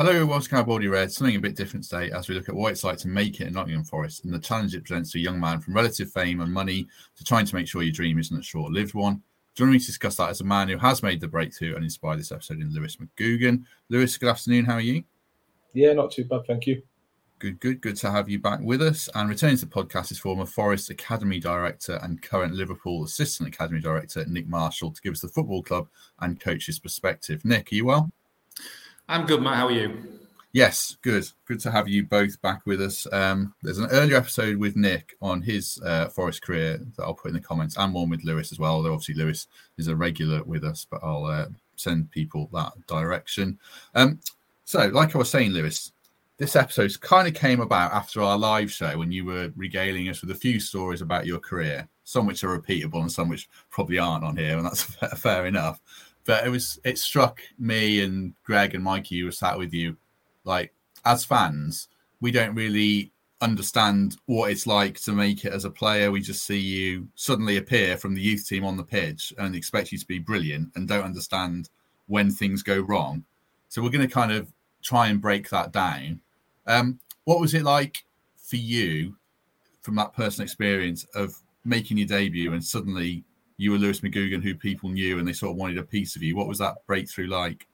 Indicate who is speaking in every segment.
Speaker 1: Hello, welcome to Cowboy Red. Something a bit different today as we look at what it's like to make it in Nottingham Forest and the challenge it presents to a young man from relative fame and money to trying to make sure your dream isn't a short lived one. Joining me to discuss as a man who has made the breakthrough and inspired this episode in Lewis McGugan. Lewis, good afternoon. How are you?
Speaker 2: Yeah, not too bad. Thank you.
Speaker 1: Good, good, good to have you back with us. And returning to the podcast is former Forest Academy Director and current Liverpool Assistant Academy Director Nick Marshall to give us the football club and coach's perspective. Nick, are you well?
Speaker 3: I'm good, Matt. How are you?
Speaker 1: Yes, good. Good to have you both back with us. Um, there's an earlier episode with Nick on his uh, Forest career that I'll put in the comments, and one with Lewis as well. Although obviously Lewis is a regular with us, but I'll uh, send people that direction. Um, so, like I was saying, Lewis, this episode kind of came about after our live show when you were regaling us with a few stories about your career, some which are repeatable and some which probably aren't on here, and that's fair enough but it was it struck me and Greg and Mikey who were sat with you, like as fans, we don't really understand what it's like to make it as a player. We just see you suddenly appear from the youth team on the pitch and expect you to be brilliant and don't understand when things go wrong. So we're going to kind of try and break that down. Um, what was it like for you from that personal experience of making your debut and suddenly you were Lewis McGugan, who people knew and they sort of wanted a piece of you. What was that breakthrough like?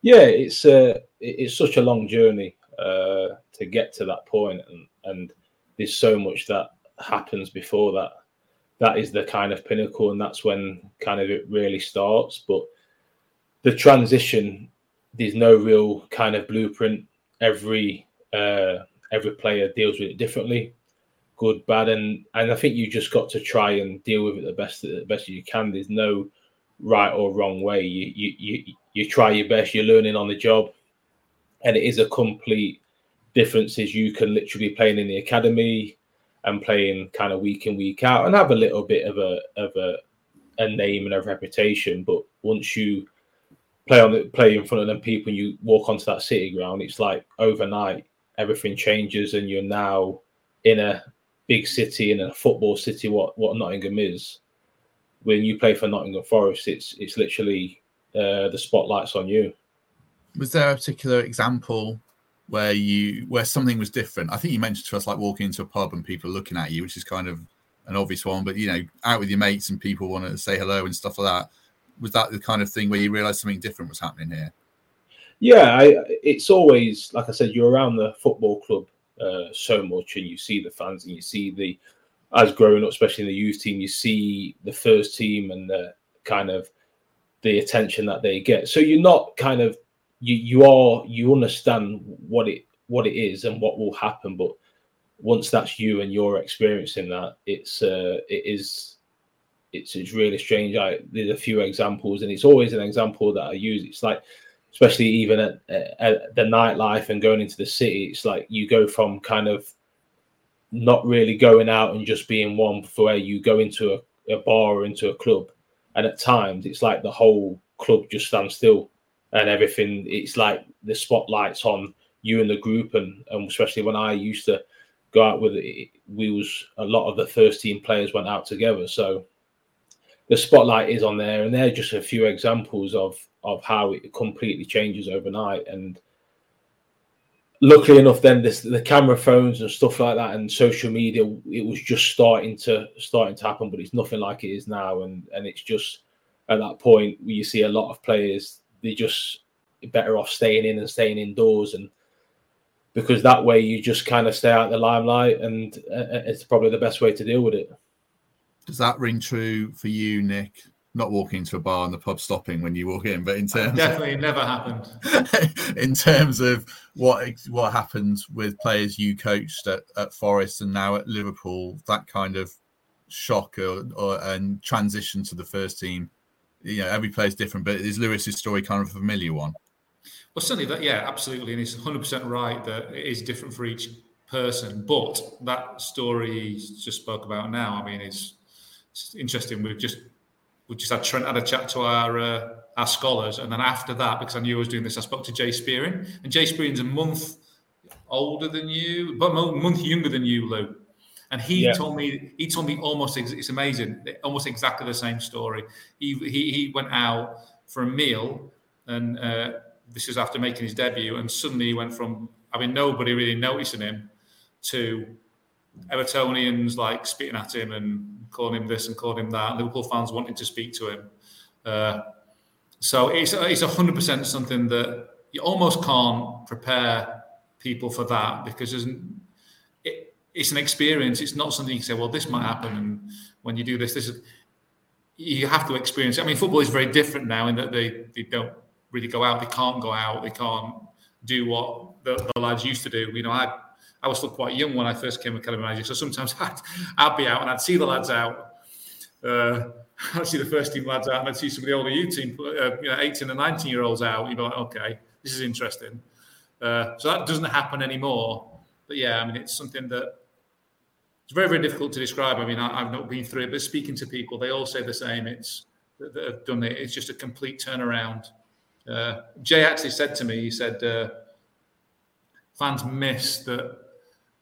Speaker 2: Yeah, it's uh, it's such a long journey uh, to get to that point, and and there's so much that happens before that. That is the kind of pinnacle, and that's when kind of it really starts. But the transition, there's no real kind of blueprint. Every uh, every player deals with it differently good, bad, and and I think you just got to try and deal with it the best the best you can. There's no right or wrong way. You you you you try your best. You're learning on the job, and it is a complete difference. Is you can literally be playing in the academy and playing kind of week in week out and have a little bit of a of a a name and a reputation, but once you play on the play in front of them people and you walk onto that city ground, it's like overnight everything changes and you're now in a big city and a football city, what what Nottingham is, when you play for Nottingham Forest, it's it's literally uh, the spotlight's on you.
Speaker 1: Was there a particular example where you where something was different? I think you mentioned to us like walking into a pub and people looking at you, which is kind of an obvious one, but you know, out with your mates and people want to say hello and stuff like that. Was that the kind of thing where you realised something different was happening here?
Speaker 2: Yeah, I, it's always like I said, you're around the football club uh, so much, and you see the fans and you see the as growing up, especially in the youth team, you see the first team and the kind of the attention that they get. So you're not kind of you you are you understand what it what it is and what will happen, but once that's you and you're experiencing that, it's uh, it is it's it's really strange. I there's a few examples, and it's always an example that I use. It's like especially even at, at, the nightlife and going into the city, it's like you go from kind of not really going out and just being one for where you go into a, a bar or into a club, and at times it's like the whole club just stands still and everything. It's like the spotlights on you and the group, and, and especially when I used to go out with it, we was a lot of the first team players went out together, so the spotlight is on there, and they're just a few examples of of how it completely changes overnight. And luckily enough, then this, the camera phones and stuff like that, and social media, it was just starting to starting to happen, but it's nothing like it is now. And and it's just at that point where you see a lot of players, they just better off staying in and staying indoors and because that way you just kind of stay out of the limelight and uh, it's probably the best way to deal with it
Speaker 1: does that ring true for you nick not walking to a bar and the pub stopping when you walk in, but in terms
Speaker 3: definitely of, never happened.
Speaker 1: in terms of what what happens with players you coached at, at Forest and now at Liverpool, that kind of shock or, or and transition to the first team. You know, every player's different, but is Lewis's story kind of a familiar one?
Speaker 3: Well, certainly that, yeah, absolutely, and he's 100 percent right that it is different for each person. But that story he just spoke about now, I mean, it's, it's interesting. We've just we just had Trent had a chat to our uh, our scholars, and then after that, because I knew I was doing this, I spoke to Jay Spearing, and Jay Spearing's a month older than you, but a month younger than you, Lou. And he yeah. told me he told me almost it's amazing, almost exactly the same story. He he, he went out for a meal and. Uh, this is after making his debut, and suddenly he went from having nobody really noticing him to Evertonians like spitting at him and calling him this and calling him that. Liverpool fans wanting to speak to him. Uh, so it's it's hundred percent something that you almost can't prepare people for that because it, it's an experience. It's not something you can say, well, this might happen, and when you do this, this is you have to experience it. I mean, football is very different now in that they, they don't really go out, they can't go out, they can't do what the, the lads used to do. You know, I I was still quite young when I first came academy manager, so sometimes I'd, I'd be out and I'd see the lads out. Uh, I'd see the first team lads out, and I'd see some of the older U team, uh, you know, 18 and 19 year olds out. You'd be like, okay, this is interesting. Uh, so that doesn't happen anymore. But yeah, I mean, it's something that it's very, very difficult to describe. I mean, I, have not been through it, but speaking to people, they all say the same. It's that have done it. It's just a complete turnaround. Uh, Jay actually said to me, he said, uh, fans miss that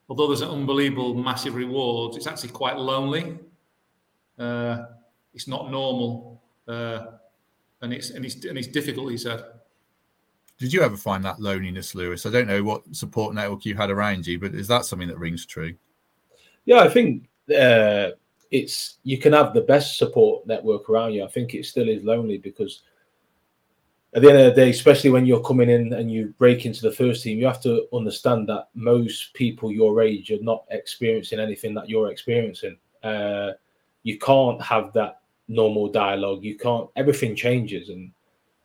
Speaker 3: although there's an unbelievable, massive reward, it's actually quite lonely. Uh, it's not normal, uh, and it's and it's and it's difficult. He said.
Speaker 1: Did you ever find that loneliness, Lewis? I don't know what support network you had around you, but is that something that rings true?
Speaker 2: Yeah, I think uh, it's you can have the best support network around you. I think it still is lonely because at the end of the day, especially when you're coming in and you break into the first team, you have to understand that most people your age are not experiencing anything that you're experiencing. Uh, you can't have that normal dialogue. You can't. Everything changes, and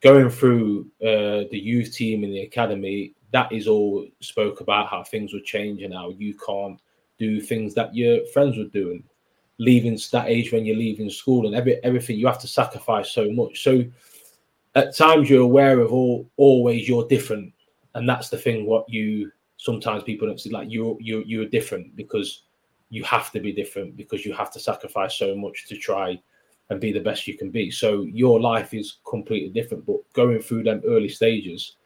Speaker 2: going through uh, the youth team in the academy, that is all spoke about how things would change and how you can't do things that your friends were doing. Leaving that age when you're leaving school and every, everything, you have to sacrifice so much. So at times you're aware of all always you're different and that's the thing what you sometimes people don't see like you're you're you're different because you have to be different because you have to sacrifice so much to try and be the best you can be. So your life is completely different but going through them early stages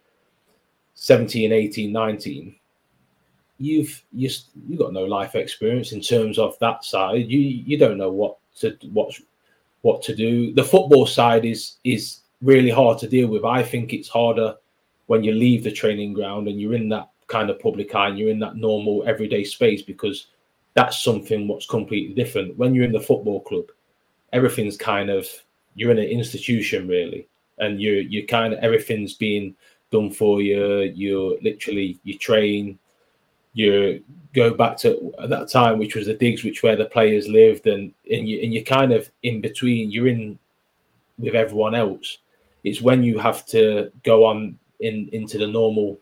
Speaker 2: 17 18 19 you've you you got no life experience in terms of that side. You you don't know what to what what to do. The football side is is really hard to deal with. I think it's harder when you leave the training ground and you're in that kind of public eye and you're in that normal everyday space because that's something what's completely different. When you're in the football club, everything's kind of you're in an institution really, and you you kind of everything's being done for you. You're literally you train, you go back to at that time, which was the digs, which where the players lived, and and you and you're kind of in between. You're in with everyone else, it's when you have to go on in into the normal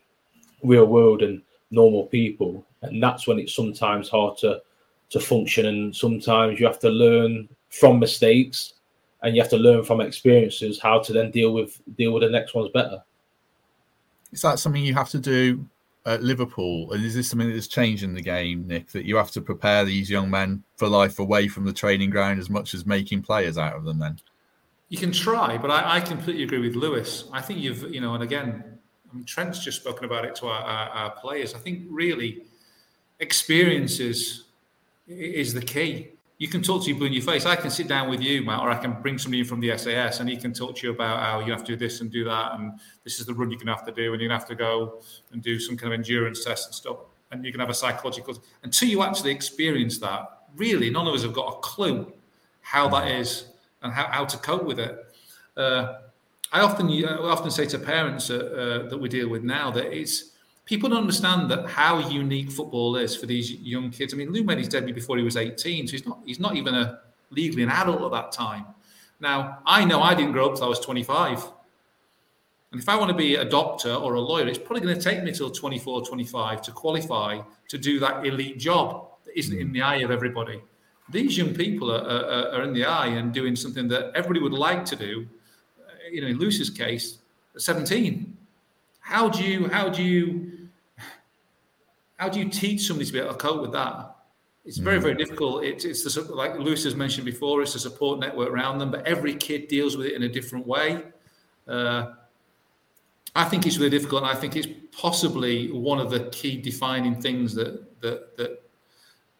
Speaker 2: real world and normal people, and that's when it's sometimes hard to to function. And sometimes you have to learn from mistakes, and you have to learn from experiences how to then deal with deal with the next ones better.
Speaker 1: Is that something you have to do at Liverpool? And is this something that's changed in the game, Nick, that you have to prepare these young men for life away from the training ground as much as making players out of them then?
Speaker 3: You can try, but I, I, completely agree with Lewis. I think you've, you know, and again, I mean, Trent's just spoken about it to our, our, our players. I think really experiences is the key. You can talk to people in your face. I can sit down with you, Matt, or I can bring somebody in from the SAS and he can talk to you about how you have to do this and do that. And this is the run you're going to have to do. And you're going to have to go and do some kind of endurance test and stuff. And you can have a psychological. Until you actually experience that, really, none of us have got a clue how that mm. is and how, how to cope with it. Uh, I often I often say to parents uh, uh, that we deal with now that it's people don't understand that how unique football is for these young kids. I mean, Lou made his debut before he was 18, so he's not he's not even a legally an adult at that time. Now, I know I didn't grow up until I was 25. And if I want to be a doctor or a lawyer, it's probably going to take me till 24, 25 to qualify to do that elite job that isn't in the eye of everybody these young people are, are, are, in the eye and doing something that everybody would like to do. Uh, you know, in Lucy's case, 17. How do you how do you how do you teach somebody to be able to cope with that? It's very, very difficult. It's, it's the like Luce has mentioned before. It's a support network around them, but every kid deals with it in a different way. Uh, I think it's really difficult, and I think it's possibly one of the key defining things that that that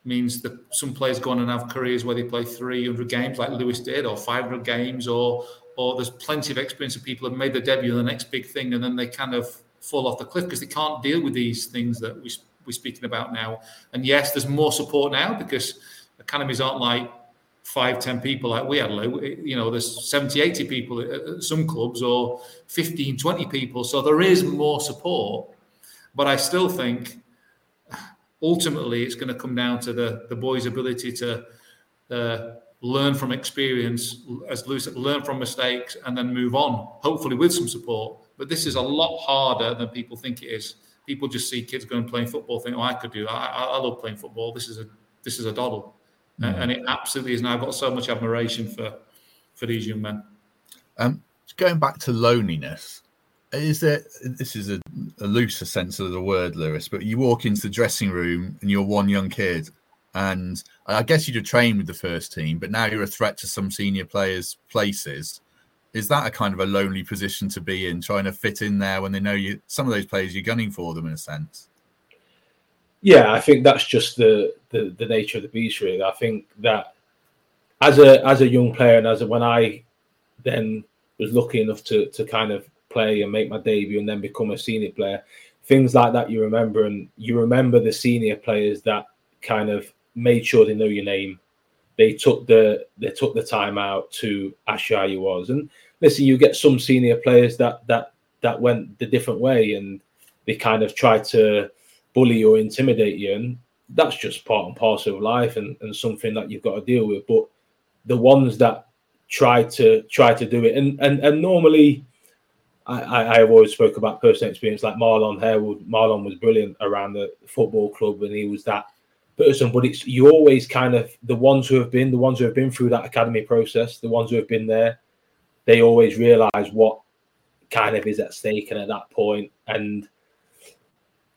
Speaker 3: means that some players go on and have careers where they play 300 games like Lewis did, or 500 games, or or there's plenty of experience of people have made their debut in the next big thing, and then they kind of fall off the cliff because they can't deal with these things that we, we're speaking about now. And yes, there's more support now because academies aren't like five, 10 people like we had, You know, there's 70, 80 people at some clubs or 15, 20 people. So there is more support. But I still think ultimately it's going to come down to the, the boys' ability to uh, learn from experience, as said, learn from mistakes and then move on, hopefully with some support. But this is a lot harder than people think it is. People just see kids going playing football, think, "Oh, I could do that. I, I love playing football. This is a this is a doddle." mm. and it absolutely is. And I've got so much admiration for for these young men.
Speaker 1: Um, going back to loneliness, is there? This is a, a looser sense of the word, Lewis. But you walk into the dressing room and you're one young kid, and I guess you'd have trained with the first team, but now you're a threat to some senior players' places. Is that a kind of a lonely position to be in, trying to fit in there when they know you? Some of those players you're gunning for them in a sense.
Speaker 2: Yeah, I think that's just the, the the nature of the beast. Really, I think that as a as a young player and as a, when I then was lucky enough to to kind of play and make my debut and then become a senior player, things like that you remember and you remember the senior players that kind of made sure they know your name. They took the they took the time out to ask you how you was. And listen, you get some senior players that that that went the different way and they kind of tried to bully or intimidate you. And that's just part and parcel of life and, and something that you've got to deal with. But the ones that try to try to do it and and, and normally I, have always spoke about personal experience like Marlon Harewood. Marlon was brilliant around the football club and he was that person. But it's you always kind of the ones who have been the ones who have been through that academy process, the ones who have been there, they always realise what kind of is at stake and at that point and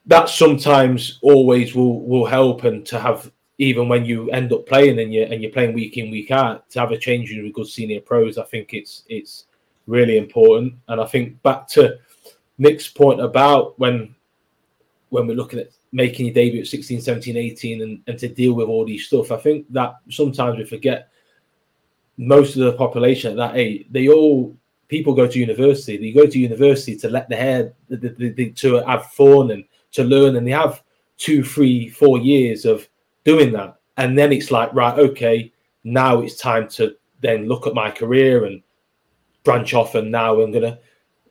Speaker 2: that sometimes always will will help and to have even when you end up playing and you and you're playing week in week out to have a change in with good senior pros i think it's it's really important. And i think back to nick's point about when when we're looking at making your debut at 16 17 18 and, and to deal with all these stuff i think that sometimes we forget most of the population at that age they all people go to university. They go to university to let the hair to have fun and to learn, and they have two, three, four years of doing that, and then it's like, right, okay, now it's time to then look at my career and branch off, and now I'm gonna.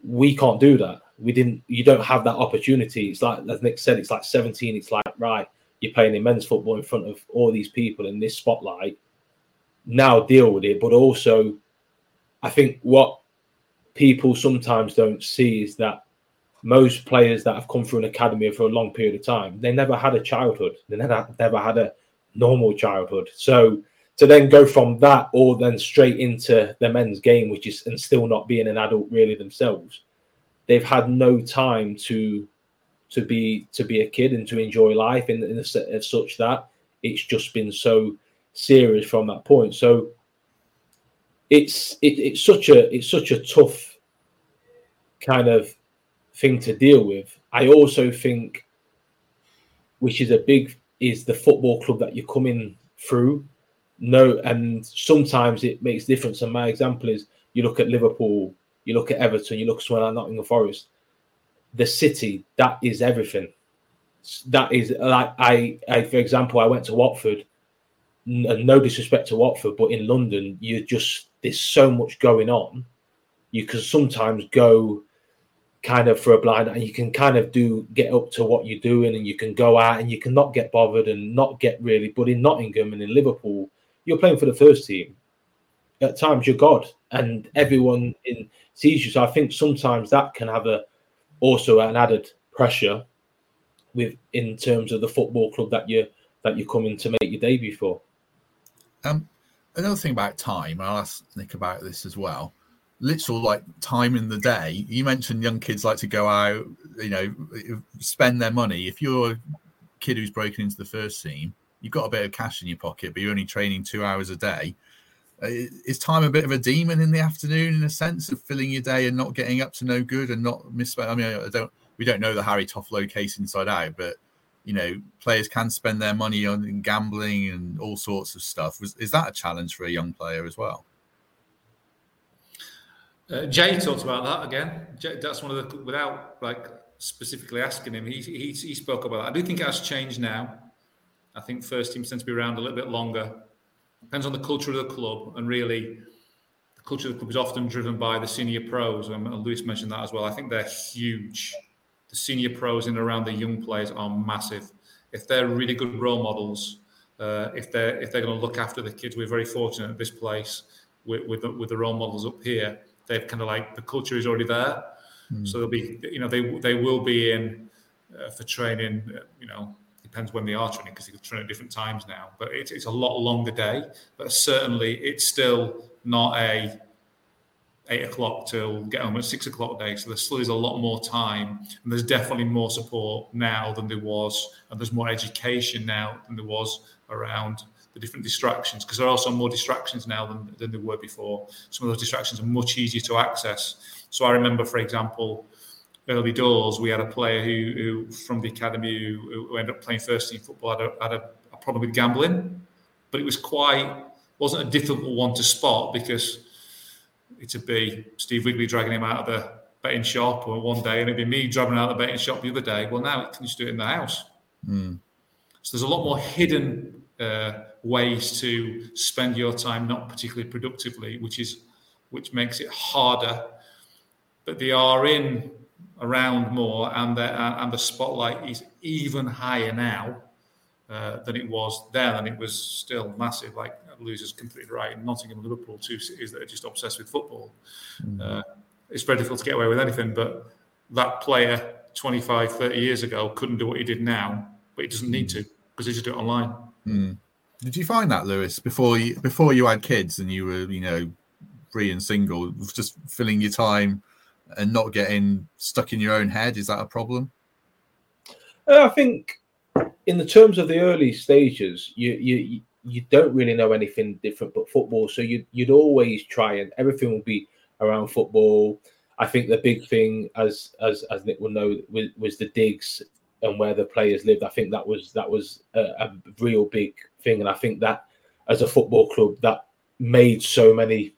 Speaker 2: We can't do that. We didn't. You don't have that opportunity. It's like as Nick said, it's like 17. It's like right, you're playing in men's football in front of all these people in this spotlight. Now deal with it, but also, I think what people sometimes don't see is that most players that have come through an academy for a long period of time, they never had a childhood. They never never had a normal childhood. So to then go from that or then straight into the men's game, which is and still not being an adult really themselves, they've had no time to to be to be a kid and to enjoy life in, in a, such that it's just been so serious from that point. So it's it, it's such a it's such a tough kind of thing to deal with. I also think, which is a big, is the football club that you're coming through. No, and sometimes it makes difference. And my example is you look at Liverpool, you look at Everton, you look at somewhere like Nottingham Forest. The city, that is everything. That is like I, I for example, I went to Watford. And no disrespect to Watford, but in London, you just there's so much going on. You can sometimes go kind of for a blind and you can kind of do get up to what you're doing and you can go out and you can not get bothered and not get really but in Nottingham and in Liverpool you're playing for the first team at times you're God and everyone in sees you so I think sometimes that can have a also an added pressure with in terms of the football club that you that you're coming to make your debut for
Speaker 1: um another thing about time I'll ask Nick about this as well literal like time in the day. You mentioned young kids like to go out, you know, spend their money. If you're a kid who's broken into the first team, you've got a bit of cash in your pocket, but you're only training two hours a day. Uh, is time a bit of a demon in the afternoon in a sense of filling your day and not getting up to no good and not miss? I mean, I don't. We don't know the Harry Toffolo case inside out, but you know, players can spend their money on gambling and all sorts of stuff. is that a challenge for a young player as well?
Speaker 3: Uh, Jay talked about that again. Jay, that's one of the without like specifically asking him. He, he he spoke about. That. I do think it has changed now. I think first teams tend to be around a little bit longer. Depends on the culture of the club, and really, the culture of the club is often driven by the senior pros. And Lewis mentioned that as well. I think they're huge. The senior pros in and around the young players are massive. If they're really good role models, uh, if they're if they're going to look after the kids, we're very fortunate at this place with with the, with the role models up here. They've kind of like the culture is already there, mm. so they'll be you know they they will be in uh, for training. Uh, you know, depends when they are training because they can train at different times now. But it's it's a lot longer day. But certainly it's still not a eight o'clock till get home at six o'clock day. So there still is a lot more time, and there's definitely more support now than there was, and there's more education now than there was around the different distractions because there are also more distractions now than, than there were before. Some of those distractions are much easier to access. So I remember, for example, early doors, we had a player who, who from the academy who, who, ended up playing first team football had, a, had a, a problem with gambling, but it was quite wasn't a difficult one to spot because it'd be Steve Wigley dragging him out of the betting shop or one day, and it'd be me dragging him out of the betting shop the other day. Well, now you can just do it in the house. Mm. So there's a lot more hidden uh, ways to spend your time not particularly productively, which is which makes it harder. But they are in around more, and the uh, and the spotlight is even higher now uh, than it was then, and it was still massive. Like losers completely right in Nottingham, Liverpool, two cities that are just obsessed with football. Mm-hmm. Uh, it's very difficult to get away with anything, but that player 25, 30 years ago couldn't do what he did now, but he doesn't need to because he just do it online.
Speaker 1: Mm. Did you find that, Lewis, before you before you had kids and you were, you know, free and single, just filling your time and not getting stuck in your own head? Is that a problem?
Speaker 2: Uh, I think, in the terms of the early stages, you you you don't really know anything different but football. So you you'd always try and everything will be around football. I think the big thing, as as as Nick will know, was, was the digs and where the players lived. I think that was that was a, a, real big thing, and I think that as a football club, that made so many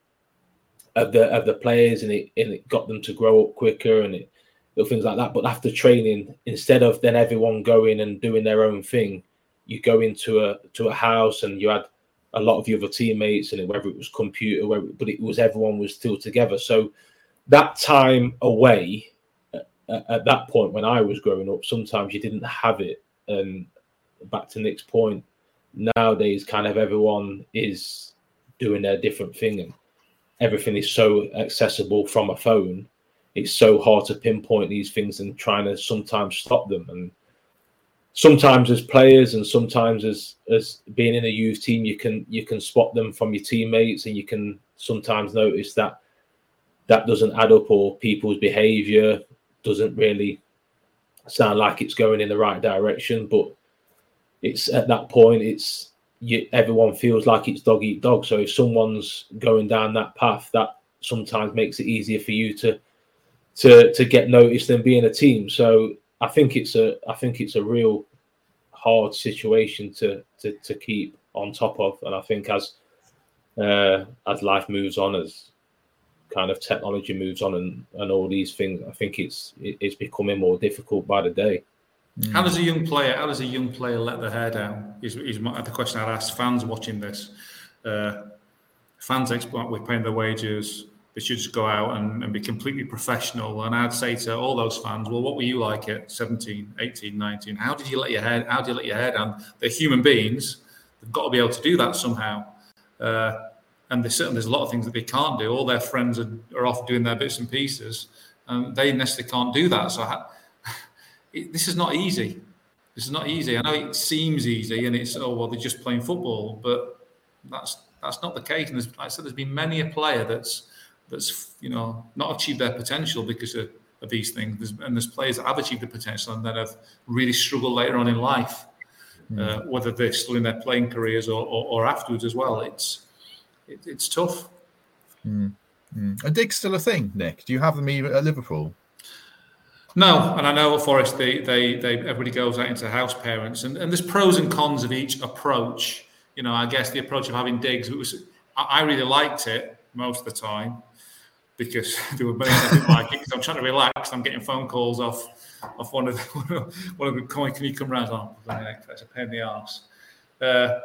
Speaker 2: of the of the players, and it and it got them to grow up quicker, and it little things like that. But after training, instead of then everyone going and doing their own thing, you go into a to a house and you had a lot of your other teammates, and whether it was computer, whether, but it was everyone was still together. So that time away at that point when I was growing up, sometimes you didn't have it. And back to Nick's point, nowadays, kind of everyone is doing their different thing, and everything is so accessible from a phone. It's so hard to pinpoint these things and trying to sometimes stop them. And sometimes as players and sometimes as as being in a youth team, you can you can spot them from your teammates, and you can sometimes notice that that doesn't add up or people's behavior doesn't really sound like it's going in the right direction. But it's at that point, it's you, everyone feels like it's dog eat dog. So if someone's going down that path, that sometimes makes it easier for you to to to get noticed and be in a team. So I think it's a I think it's a real hard situation to to to keep on top of. And I think as uh, as life moves on, as kind of technology moves on and, and all these things, I think it's it's becoming more difficult by the day.
Speaker 3: How does a young player? How does a young player let their hair down? Is, is my, the question I'd ask fans watching this. Uh, fans expect we're paying their wages. They should just go out and, and, be completely professional. And I'd say to all those fans, well, what were you like at 17, 18, 19? How did you let your hair? How do you let your hair down? They're human beings. They've got to be able to do that somehow. Uh, and certainly there's a lot of things that they can't do. All their friends are, are off doing their bits and pieces, and they necessarily can't do that. So I, it, this is not easy. This is not easy. I know it seems easy, and it's oh well, they're just playing football, but that's that's not the case. And like I said, there's been many a player that's that's you know not achieved their potential because of, of these things. There's, and there's players that have achieved the potential and then have really struggled later on in life, mm. uh, whether they're still in their playing careers or, or, or afterwards as well. It's it, it's tough.
Speaker 1: Mm. Mm. Are digs still a thing, Nick? Do you have them at Liverpool?
Speaker 3: No, and I know at Forest they, they, they everybody goes out into house parents, and, and there's pros and cons of each approach. You know, I guess the approach of having digs, it was I really liked it most of the time. because there were many didn't like it because I'm trying to relax. I'm getting phone calls off off one of the, one of the coin. Can you come round? Oh, that's a pain in the arse. Uh,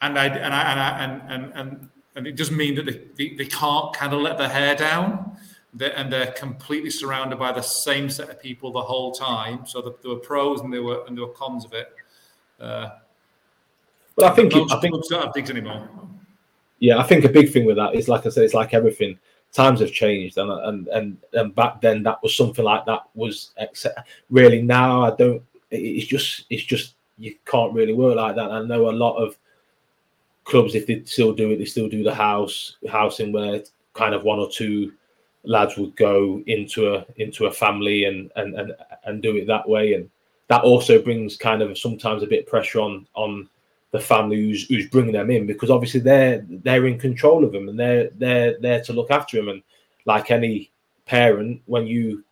Speaker 3: and I and I and I, and, and and and it doesn't mean that they, they, they can't kind of let their hair down. They're, and they're completely surrounded by the same set of people the whole time. So the, there were pros and there were and there were cons of it. Uh,
Speaker 2: but I think it, I think
Speaker 3: don't have digs anymore.
Speaker 2: Yeah, I think a big thing with that is like I said, it's like everything. Times have changed, and and and and back then that was something like that was really. Now I don't. It's just it's just you can't really work like that. I know a lot of clubs, if they still do it, they still do the house housing where kind of one or two lads would go into a into a family and and and, and do it that way. And that also brings kind of sometimes a bit pressure on on the family who's who's bringing them in because obviously they're they're in control of them and they're they're there to look after them. And like any parent when you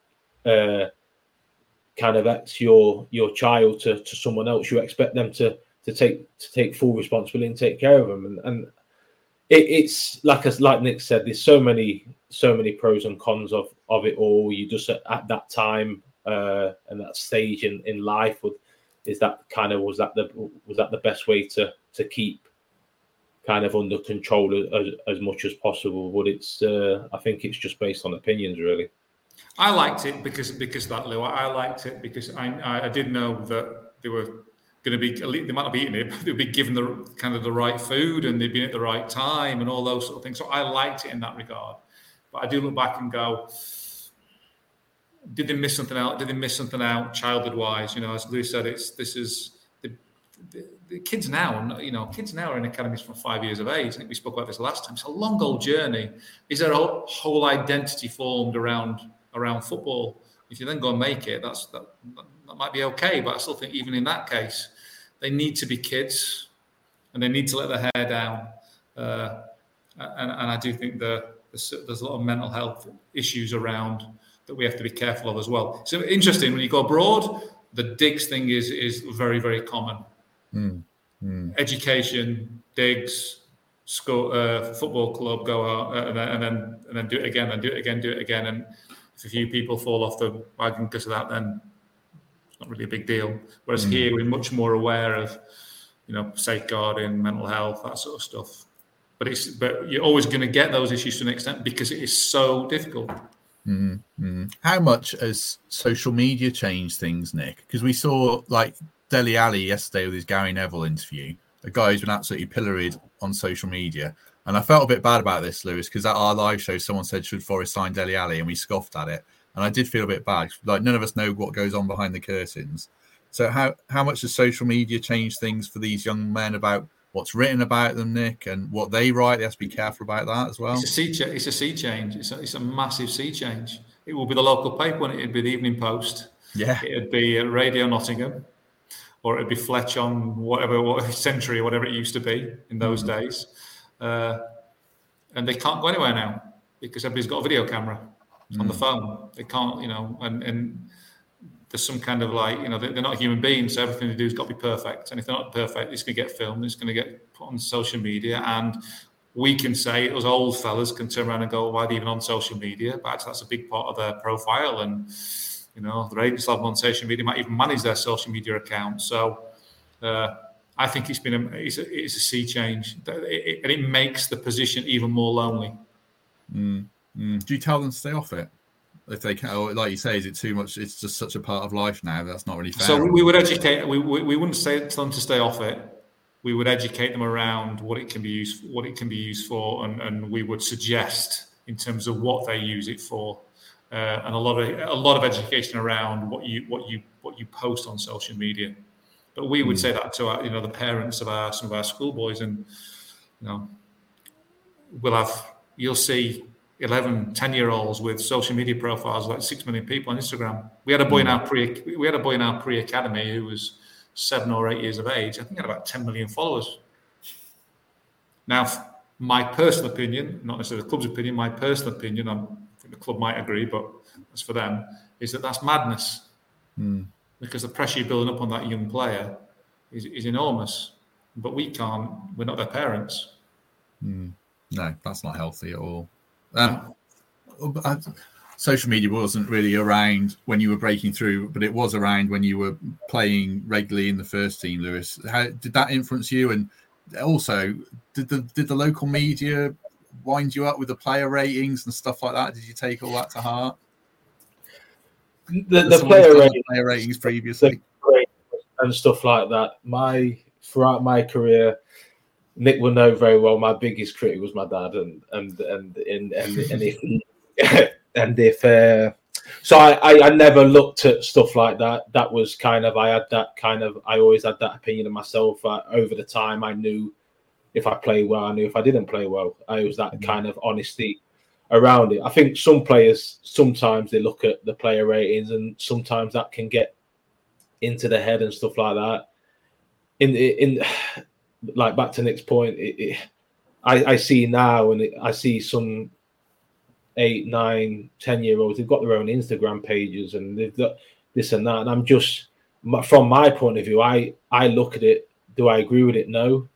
Speaker 2: uh kind of ex your your child to, to someone else you expect them to to take to take full responsibility and take care of them. And and it, it's like as like Nick said there's so many so many pros and cons of of it all. You just at, at that time uh and that stage in in life would is that kind of was that the was that the best way to to keep kind of under control as, as much as possible? But it's uh i think it's just based on opinions really.
Speaker 3: I liked it because because that lou. I liked it because i i did know that there were going to be they might not be eating it but they'd be given the kind of the right food and they'd be at the right time and all those sort of things so i liked it in that regard but i do look back and go did they miss something out? Did they miss something out childhood wise? You know, as Lou said, it's this is the, the, the, kids now. You know, kids now are in academies from five years of age. I think we spoke about this last time. It's a long old journey. Is there a whole, whole identity formed around around football? If you then go and make it, that's that, that might be okay. But I still think even in that case, they need to be kids, and they need to let their hair down. Uh, and, and I do think that there's, there's a lot of mental health issues around that we have to be careful of as well. So interesting when you go abroad, the digs thing is is very very common. Mm. Mm. Education, digs, school, uh, football club, go out uh, and, then, and then and then do it again, and do it again, do it again, and if a few people fall off the wagon because of that, then not really a big deal. Whereas mm. here we're much more aware of, you know, safeguarding, mental health, that sort of stuff. But it's but you're always going to get those issues to an extent because it is so difficult.
Speaker 1: Mm-hmm. How much has social media changed things, Nick? Because we saw like Dele Alli yesterday with his Gary Neville interview, a guy who's been absolutely pilloried on social media. And I felt a bit bad about this, Lewis, because at our live show, someone said, Should Forest sign Dele Alli? And we scoffed at it. And I did feel a bit bad. Like, none of us know what goes on behind the curtains. So, how, how much does social media change things for these young men about what's written about them, Nick, and what they write. They have to be careful about that as well.
Speaker 3: It's a sea, cha- it's a sea change. It's a, it's a massive sea change. It will be the local paper, and it'd be the Evening Post.
Speaker 1: Yeah,
Speaker 3: it'd be Radio Nottingham, or it'd be Fletch on whatever what, Century or whatever it used to be in those mm-hmm. days. Uh, and they can't go anywhere now because everybody's got a video camera mm. on the mm. phone. They can't, you know, and and there's some kind of like, you know, they're not human beings, so everything they do has got to be perfect. And if they're not perfect, it's going to get filmed, it's going to get put on social media. And we can say, us old fellas can turn around and go, why are they even on social media? But that's a big part of their profile. And, you know, the agents have on social media, might even manage their social media account. So, uh, I think it's been a, it's a, it's a sea change, and it, it, makes the position even more lonely.
Speaker 1: Mm, mm. Do you tell them to stay off it? if they can, or like you say, is it too much? It's just such a part of life now. That's not really fair.
Speaker 3: So we would educate. We, we, we wouldn't say tell them to stay off it. We would educate them around what it can be used, what it can be used for, and, and we would suggest in terms of what they use it for, uh, and a lot of a lot of education around what you what you what you post on social media. But we would mm. say that to our, you know the parents of our some of our schoolboys, and you know we'll have you'll see 11, 10 year olds with social media profiles like 6 million people on Instagram. We had a boy in hmm. our pre we had a boy in our pre academy who was seven or eight years of age. I think he had about 10 million followers. Now, my personal opinion, not necessarily the club's opinion, my personal opinion, i think the club might agree, but that's for them, is that that's madness. Mm. Because the pressure you're building up on that young player is, is enormous. But we can't, we're not their parents.
Speaker 1: Mm. No, that's not healthy at all. Um, uh, social media wasn't really around when you were breaking through, but it was around when you were playing regularly in the first team. Lewis, how did that influence you? And also, did the did the local media wind you up with the player ratings and stuff like that? Did you take all that to heart?
Speaker 2: The, the player,
Speaker 1: ratings, player ratings previously
Speaker 2: and stuff like that. My throughout my career, Nick will know very well. My biggest critic was my dad, and and and and and, and if and if uh, so I, I, I never looked at stuff like that that was kind of i had that kind of i always had that opinion of myself uh, over the time i knew if i played well i knew if i didn't play well i was that mm-hmm. kind of honesty around it i think some players sometimes they look at the player ratings and sometimes that can get into the head and stuff like that in in like back to nick's point it, it, I, I see now and it, i see some eight, nine, ten year olds, they've got their own Instagram pages and they've got this and that. And I'm just, from my point of view, I I look at it. Do I agree with it? No.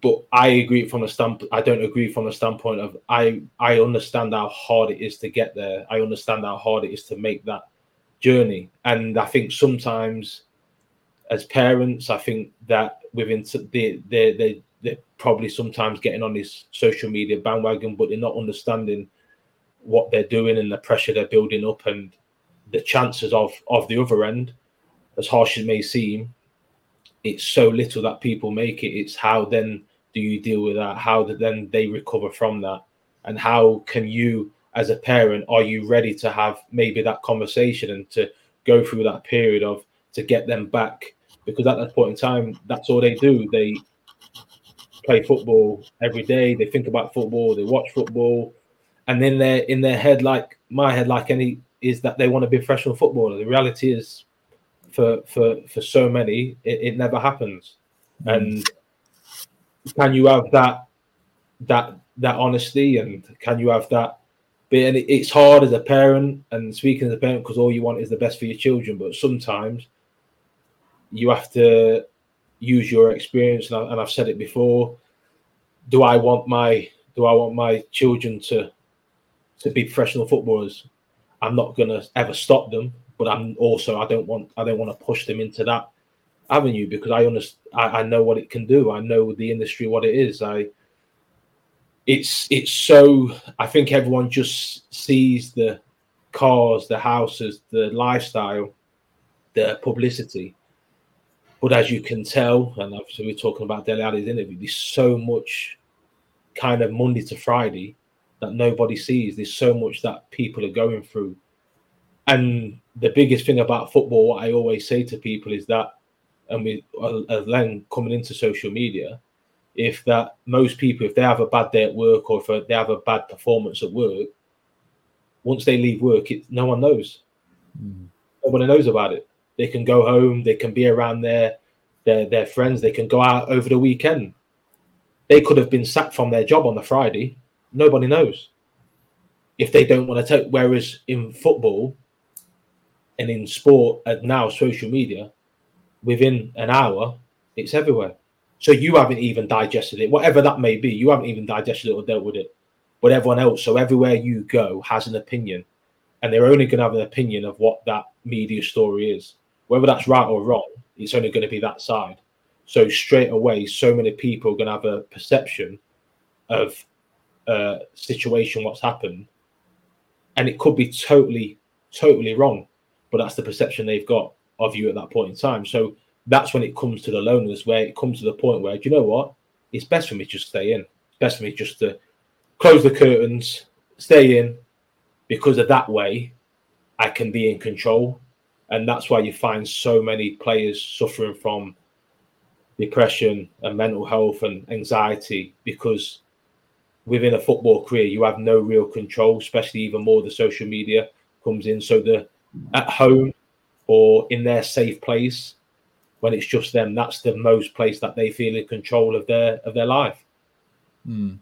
Speaker 2: But I agree from a stand. I don't agree from a standpoint of I I understand how hard it is to get there. I understand how hard it is to make that journey. And I think sometimes, as parents, I think that within they they they they're probably sometimes getting on this social media bandwagon, but they're not understanding what they're doing and the pressure they're building up and the chances of of the other end, as harsh as may seem, it's so little that people make it. It's how then do you deal with that? How do then they recover from that? And how can you, as a parent, are you ready to have maybe that conversation and to go through that period of to get them back? Because at that point in time, that's all they do. They play football every day. They think about football. They watch football and then they're in their head, like my head, like any, is that they want to be a professional footballer. The reality is, for for for so many, it, it never happens. Mm. And can you have that that that honesty, and can you have that? And it, it's hard as a parent, and speaking as a parent, because all you want is the best for your children. But sometimes you have to use your experience, and, I, and I've said it before. Do I want my do I want my children to to be professional footballers. I'm not gonna ever stop them, but I'm also I don't want I don't want to push them into that avenue because I understand I, I know what it can do. I know the industry what it is. I it's it's so I think everyone just sees the cars, the houses, the lifestyle, the publicity. But as you can tell, and obviously we're talking about Dele Alli's interview, there's so much kind of Monday to Friday that nobody sees. There's so much that people are going through. And the biggest thing about football, what I always say to people is that, and we as then coming into social media, if that most people, if they have a bad day at work or if they have a bad performance at work, once they leave work, it, no one knows. Mm. Nobody knows about it. They can go home, they can be around their their their friends, they can go out over the weekend. They could have been sacked from their job on the Friday nobody knows if they don't want to take. Whereas in football and in sport and now social media, within an hour, it's everywhere. So you haven't even digested it, whatever that may be. You haven't even digested it or dealt with it. But everyone else, so everywhere you go, has an opinion, and they're only going to have an opinion of what that media story is. Whether that's right or wrong, it's only going to be that side. So straight away, so many people are going to have a perception of uh, situation, what's happened, and it could be totally, totally wrong, but that's the perception they've got of you at that point in time. So that's when it comes to the loneliness, where it comes to the point where, do you know what? It's best for me to just stay in. Best for me just to close the curtains, stay in, because of that way, I can be in control. And that's why you find so many players suffering from depression and mental health and anxiety because within a football career, you have no real control, especially even more the social media comes in. So the at home or in their safe place, when it's just them, that's the most place that they feel in control of their of their life.
Speaker 1: Hmm.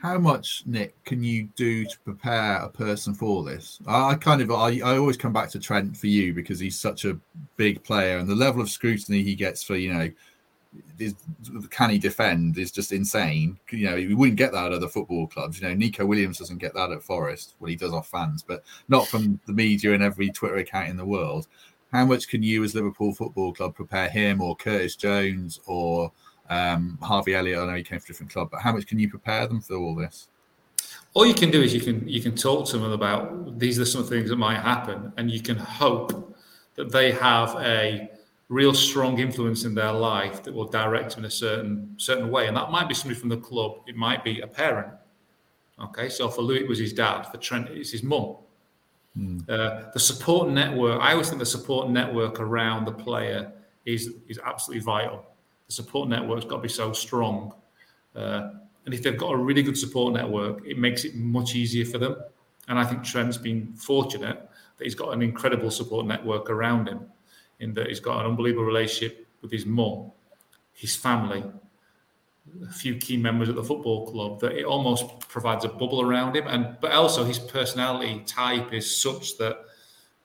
Speaker 1: How much, Nick, can you do to prepare a person for this? I kind of I, I always come back to Trent for you because he's such a big player and the level of scrutiny he gets for you know is, can he defend is just insane. You know, we wouldn't get that at other football clubs. You know, Neco Williams doesn't get that at Forest. Well, he does off fans, but not from the media and every Twitter account in the world. How much can you, as Liverpool Football Club, prepare him or Curtis Jones or um, Harvey Elliott? I know he came from a different club, but how much can you prepare them for all this?
Speaker 3: All you can do is you can you can talk to them about these are some things that might happen, and you can hope that they have a real strong influence in their life that will direct them in a certain certain way. And that might be somebody from the club. It might be a parent. Okay, so for Lewis it was his dad. For Trent it's his mum. Mm. Uh, the support network. I always think the support network around the player is is absolutely vital. The support network's got to be so strong. Uh, and if they've got a really good support network, it makes it much easier for them. And I think Trent's been fortunate that he's got an incredible support network around him in that he's got an unbelievable relationship with his mum, his family, a few key members at the football club that it almost provides a bubble around him. And but also his personality type is such that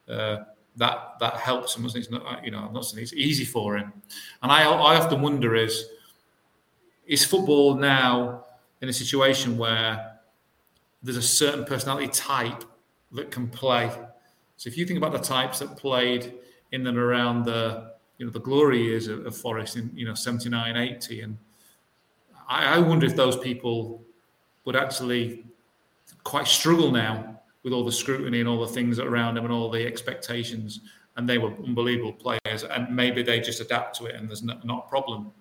Speaker 3: uh, that that helps him. It's not you know not it's easy for him. And I I often wonder is is football now in a situation where there's a certain personality type that can play. So if you think about the types that played in and around the you know the glory years of, of Forest in you know 79, 80. And I, I wonder if those people would actually quite struggle now with all the scrutiny and all the things around them and all the expectations. And they were unbelievable players, and maybe they just adapt to it, and there's not, not a problem.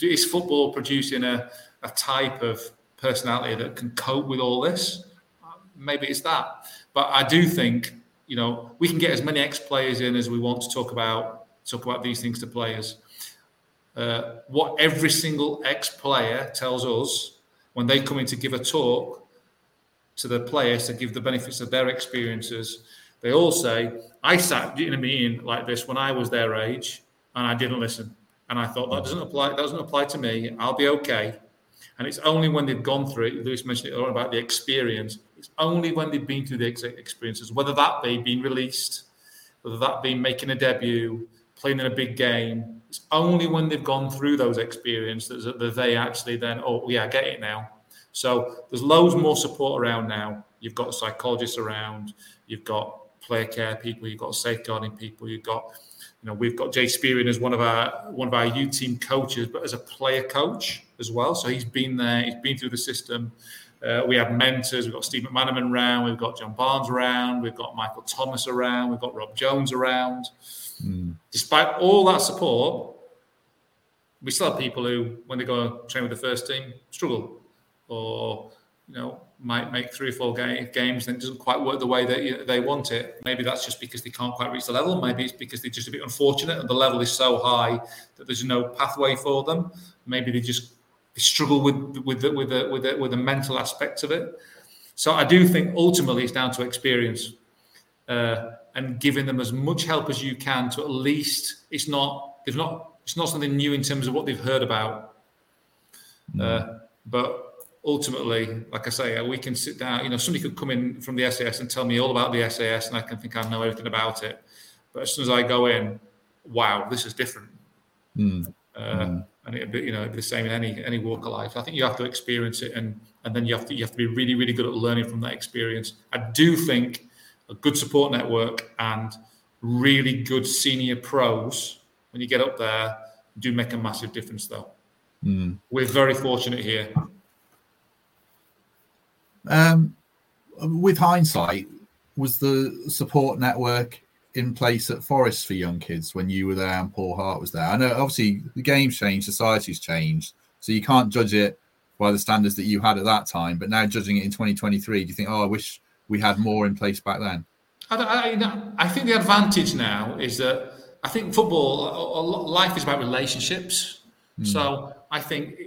Speaker 3: Is football producing a, a type of personality that can cope with all this? Maybe it's that. But I do think you know, we can get as many ex players in as we want to talk about talk about these things to players. Uh, what every single ex player tells us when they come in to give a talk to the players to give the benefits of their experiences, they all say, "I sat in a meeting like this when I was their age, and I didn't listen." And I thought that doesn't apply. That doesn't apply to me. I'll be okay. And it's only when they've gone through it. Lewis mentioned it about the experience it's only when they've been through the experiences, whether that be being released, whether that be making a debut, playing in a big game. It's only when they've gone through those experiences that they actually then, oh, yeah, I get it now. So there's loads more support around now. You've got psychologists around, you've got player care people, you've got safeguarding people, you've got, you know, we've got Jay Spearing as one of our one of our U team coaches, but as a player coach as well. So he's been there, he's been through the system. Uh, we have mentors. We've got Steve McManaman around. We've got John Barnes around. We've got Michael Thomas around. We've got Rob Jones around. Mm. Despite all that support, we still have people who, when they go train with the first team, struggle or you know might make three or four ga- games and it doesn't quite work the way that you, they want it. Maybe that's just because they can't quite reach the level. Maybe it's because they're just a bit unfortunate and the level is so high that there's no pathway for them. Maybe they just they struggle with with the, with the, with the, with the mental aspects of it. So I do think ultimately it's down to experience uh, and giving them as much help as you can to at least it's not they've not it's not something new in terms of what they've heard about. Uh, but ultimately, like I say, we can sit down. You know, somebody could come in from the SAS and tell me all about the SAS, and I can think I know everything about it. But as soon as I go in, wow, this is different. Mm. Uh, mm and it'd be, you know, it'd be the same in any any walk of life. I think you have to experience it, and and then you have to you have to be really really good at learning from that experience. I do think a good support network and really good senior pros when you get up there do make a massive difference, though. Mm. We're very fortunate here.
Speaker 1: Um, with hindsight, was the support network in place at Forest for young kids when you were there and Paul Hart was there? I know obviously the game's changed, society's changed, so you can't judge it by the standards that you had at that time. But now judging it in 2023, do you think, oh, I wish we had more in place back then?
Speaker 3: I, I, I think the advantage now is that I think football, life is about relationships. Mm. So I think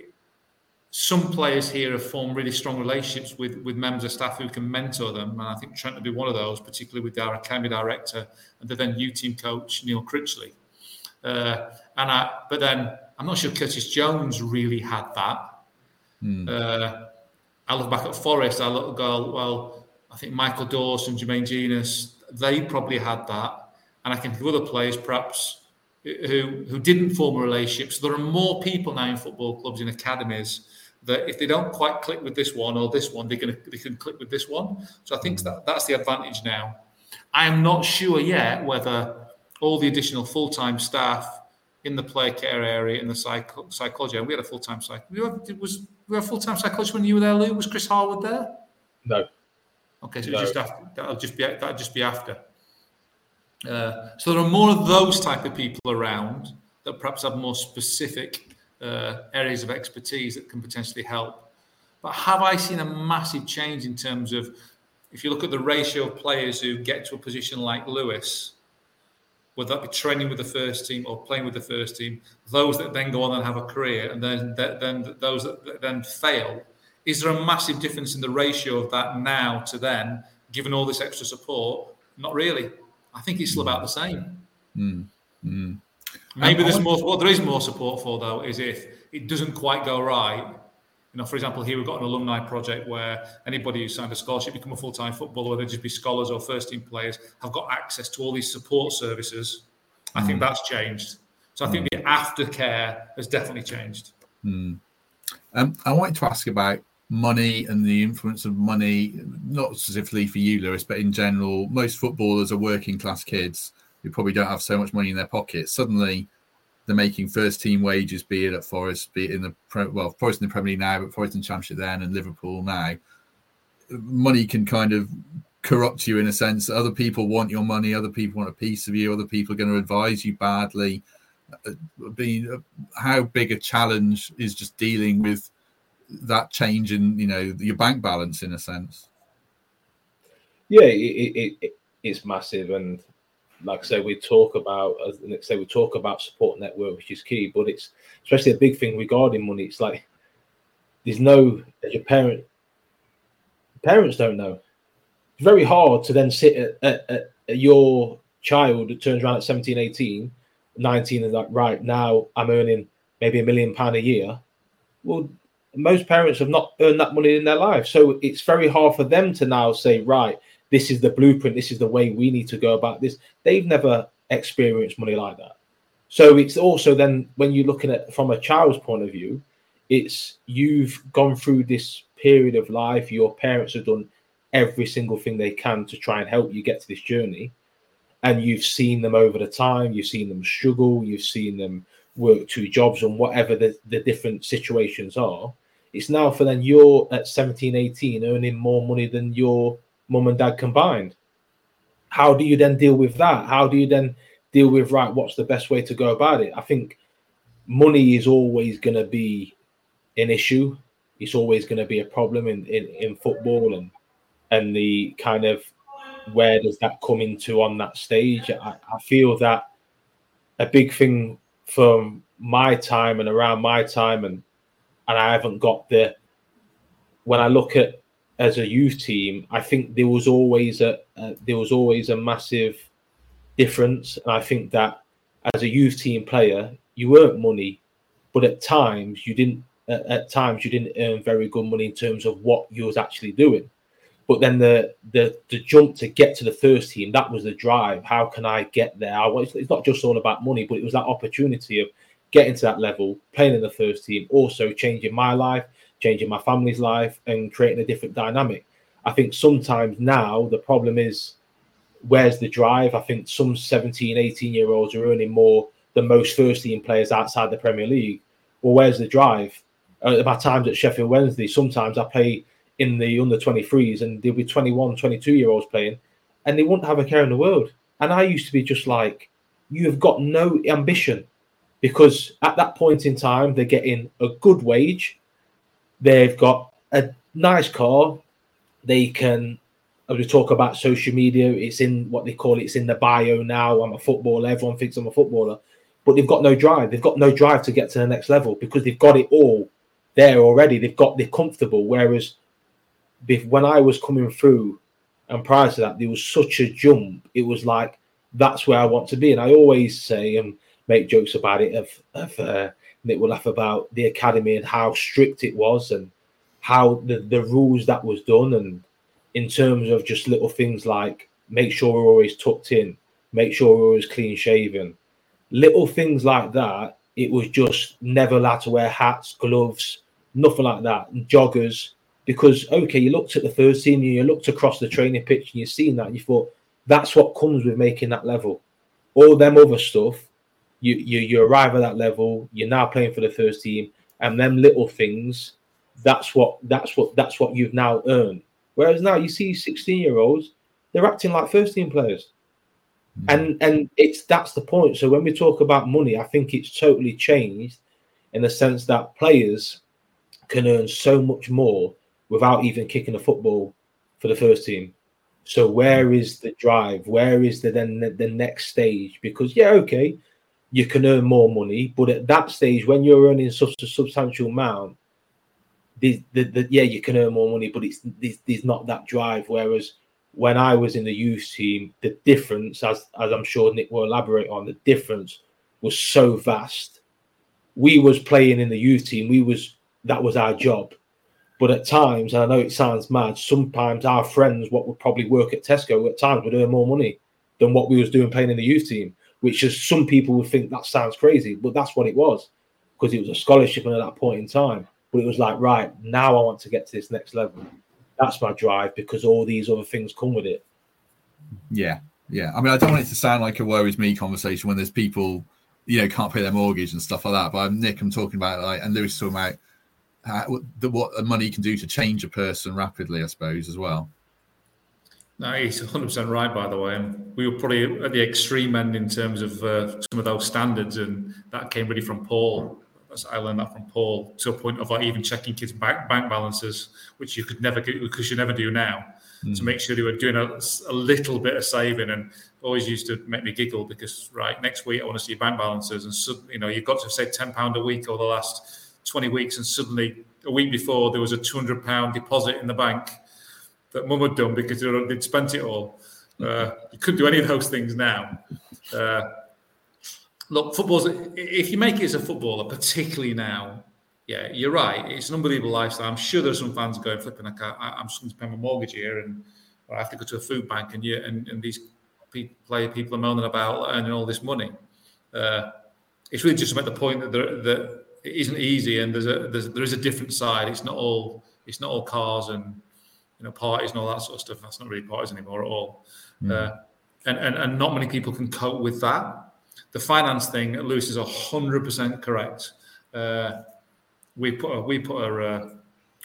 Speaker 3: some players here have formed really strong relationships with, with members of staff who can mentor them. And I think Trent would be one of those, particularly with our academy director and the then U team coach, Neil Critchley. Uh, and I, but then I'm not sure Curtis Jones really had that. Mm. Uh, I look back at Forest, I look go, well, I think Michael Dawson, Jermaine Jenas, they probably had that. And I can think of other players perhaps who who didn't form a relationship. So there are more people now in football clubs in academies that if they don't quite click with this one or this one, they're gonna they can click with this one. So I think that that's the advantage now. I am not sure yet whether all the additional full time staff in the play care area in the psych- psychology. And we had a full time psych. We had, was we had a full time psychologist when you were there, Lou? Was Chris Harwood there?
Speaker 2: No.
Speaker 3: Okay, so no. just after that'll just be that'll just be after. Uh, so there are more of those type of people around that perhaps have more specific uh, areas of expertise that can potentially help. But have I seen a massive change in terms of if you look at the ratio of players who get to a position like Lewis, whether that be training with the first team or playing with the first team, those that then go on and have a career, and then then those that then fail, is there a massive difference in the ratio of that now to then, given all this extra support? Not really. I think it's still about the same.
Speaker 1: Mm. Mm.
Speaker 3: Maybe there's more. What there is more support for though is if it doesn't quite go right. You know, for example, here we've got an alumni project where anybody who signed a scholarship become a full-time footballer, whether they just be scholars or first-team players, have got access to all these support services. I mm. think that's changed. So I think mm. the aftercare has definitely changed.
Speaker 1: Mm. Um, I wanted to ask about money and the influence of money, not specifically for you, Lewis, but in general, most footballers are working class kids who probably don't have so much money in their pockets. Suddenly, they're making first team wages, be it at Forest, be it in the well, Forest in the Premier League now, but Forest in the Championship then, and Liverpool now. Money can kind of corrupt you in a sense. Other people want your money, other people want a piece of you, other people are going to advise you badly. Uh, being uh, how big a challenge is just dealing with that change in you know your bank balance in a sense.
Speaker 2: Yeah, it, it, it it's massive, and like I say, we talk about say we talk about support network, which is key, but it's especially a big thing regarding money. It's like there's no your parent parents don't know. It's very hard to then sit at, at, at, at your child that turns around at 17, 18, 19 and like, right now I'm earning maybe a million pound a year. Well, most parents have not earned that money in their life. So it's very hard for them to now say, right, this is the blueprint, this is the way we need to go about this. They've never experienced money like that. So it's also then when you're looking at from a child's point of view, it's you've gone through this period of life, your parents have done every single thing they can to try and help you get to this journey. And you've seen them over the time, you've seen them struggle, you've seen them work two jobs and whatever the, the different situations are it's now for then you're at 17, 18 earning more money than your mum and dad combined. How do you then deal with that? How do you then deal with right? What's the best way to go about it? I think money is always going to be an issue. It's always going to be a problem in, in, in football and and the kind of where does that come into on that stage? I, I feel that a big thing from my time and around my time and and I haven't got the. When I look at as a youth team, I think there was always a uh, there was always a massive difference, and I think that as a youth team player, you earned money, but at times you didn't. Uh, at times you didn't earn very good money in terms of what you was actually doing. But then the the the jump to get to the first team, that was the drive. How can I get there? I, it's not just all about money, but it was that opportunity of getting to that level, playing in the first team, also changing my life, changing my family's life, and creating a different dynamic. I think sometimes now the problem is where's the drive? I think some 17, 18 year olds are earning more than most first team players outside the Premier League. Well, where's the drive? Uh, my times at Sheffield Wednesday, sometimes I play in the under 23s and there'll be 21, 22 year olds playing and they wouldn't have a care in the world. And I used to be just like, you have got no ambition because at that point in time they're getting a good wage, they've got a nice car, they can. As we talk about social media, it's in what they call it, it's in the bio now. I'm a footballer. Everyone thinks I'm a footballer, but they've got no drive. They've got no drive to get to the next level because they've got it all there already. They've got they're comfortable. Whereas when I was coming through, and prior to that, there was such a jump. It was like that's where I want to be. And I always say, and make jokes about it. Of, of uh, Nick will laugh about the academy and how strict it was and how the, the rules that was done. And in terms of just little things like make sure we're always tucked in, make sure we're always clean shaven, little things like that. It was just never allowed to wear hats, gloves, nothing like that, and joggers. Because okay, you looked at the first team, you looked across the training pitch, and you've seen that, and you thought that's what comes with making that level. All them other stuff, you you you arrive at that level, you're now playing for the first team, and them little things, that's what that's what that's what you've now earned. Whereas now you see 16 year olds, they're acting like first team players. Mm. And and it's that's the point. So when we talk about money, I think it's totally changed in the sense that players can earn so much more without even kicking a football for the first team. So where is the drive? Where is the then the, the next stage? Because yeah, okay, you can earn more money, but at that stage, when you're earning such a substantial amount, the, the, the yeah, you can earn more money, but it's there's, there's not that drive. Whereas when I was in the youth team, the difference, as as I'm sure Nick will elaborate on, the difference was so vast. We was playing in the youth team. We was that was our job. But at times, and I know it sounds mad, sometimes our friends, what would probably work at Tesco, at times would earn more money than what we was doing playing in the youth team. Which is some people would think that sounds crazy, but that's what it was because it was a scholarship and at that point in time. But it was like, right now, I want to get to this next level. That's my drive because all these other things come with it.
Speaker 1: Yeah, yeah. I mean, I don't want it to sound like a woe is me conversation when there's people, you know, can't pay their mortgage and stuff like that. But I'm Nick, I'm talking about like, and Lewis talking about how, the, what money can do to change a person rapidly, I suppose, as well.
Speaker 3: No, he's 100% right, by the way. And we were probably at the extreme end in terms of uh, some of those standards, and that came really from Paul. I learned that from Paul to a point of like even checking kids' bank, bank balances, which you could never get because you never do now, mm. to make sure they were doing a, a, little bit of saving. And always used to make me giggle because right next week I want to see your bank balances, and so, you know you've got to say ten pound a week over the last twenty weeks, and suddenly a week before there was a two hundred pound deposit in the bank that mum had done because they'd spent it all. Uh, you couldn't do any of those things now. Uh, look, football's if you make it as a footballer, particularly now, yeah, you're right. It's an unbelievable lifestyle. I'm sure there's some fans going flipping. I can't, I, am just going to pay my mortgage here, and I have to go to a food bank, and you and, and these people, player people are moaning about earning all this money. Uh, it's really just about the point that there, that it isn't easy, and there's a there's, there is a different side. It's not all it's not all cars and you know parties and all that sort of stuff. That's not really parties anymore at all. Mm. Uh, and, and and not many people can cope with that the finance thing, Lewis is hundred percent correct. Uh, we put a, we put a, uh,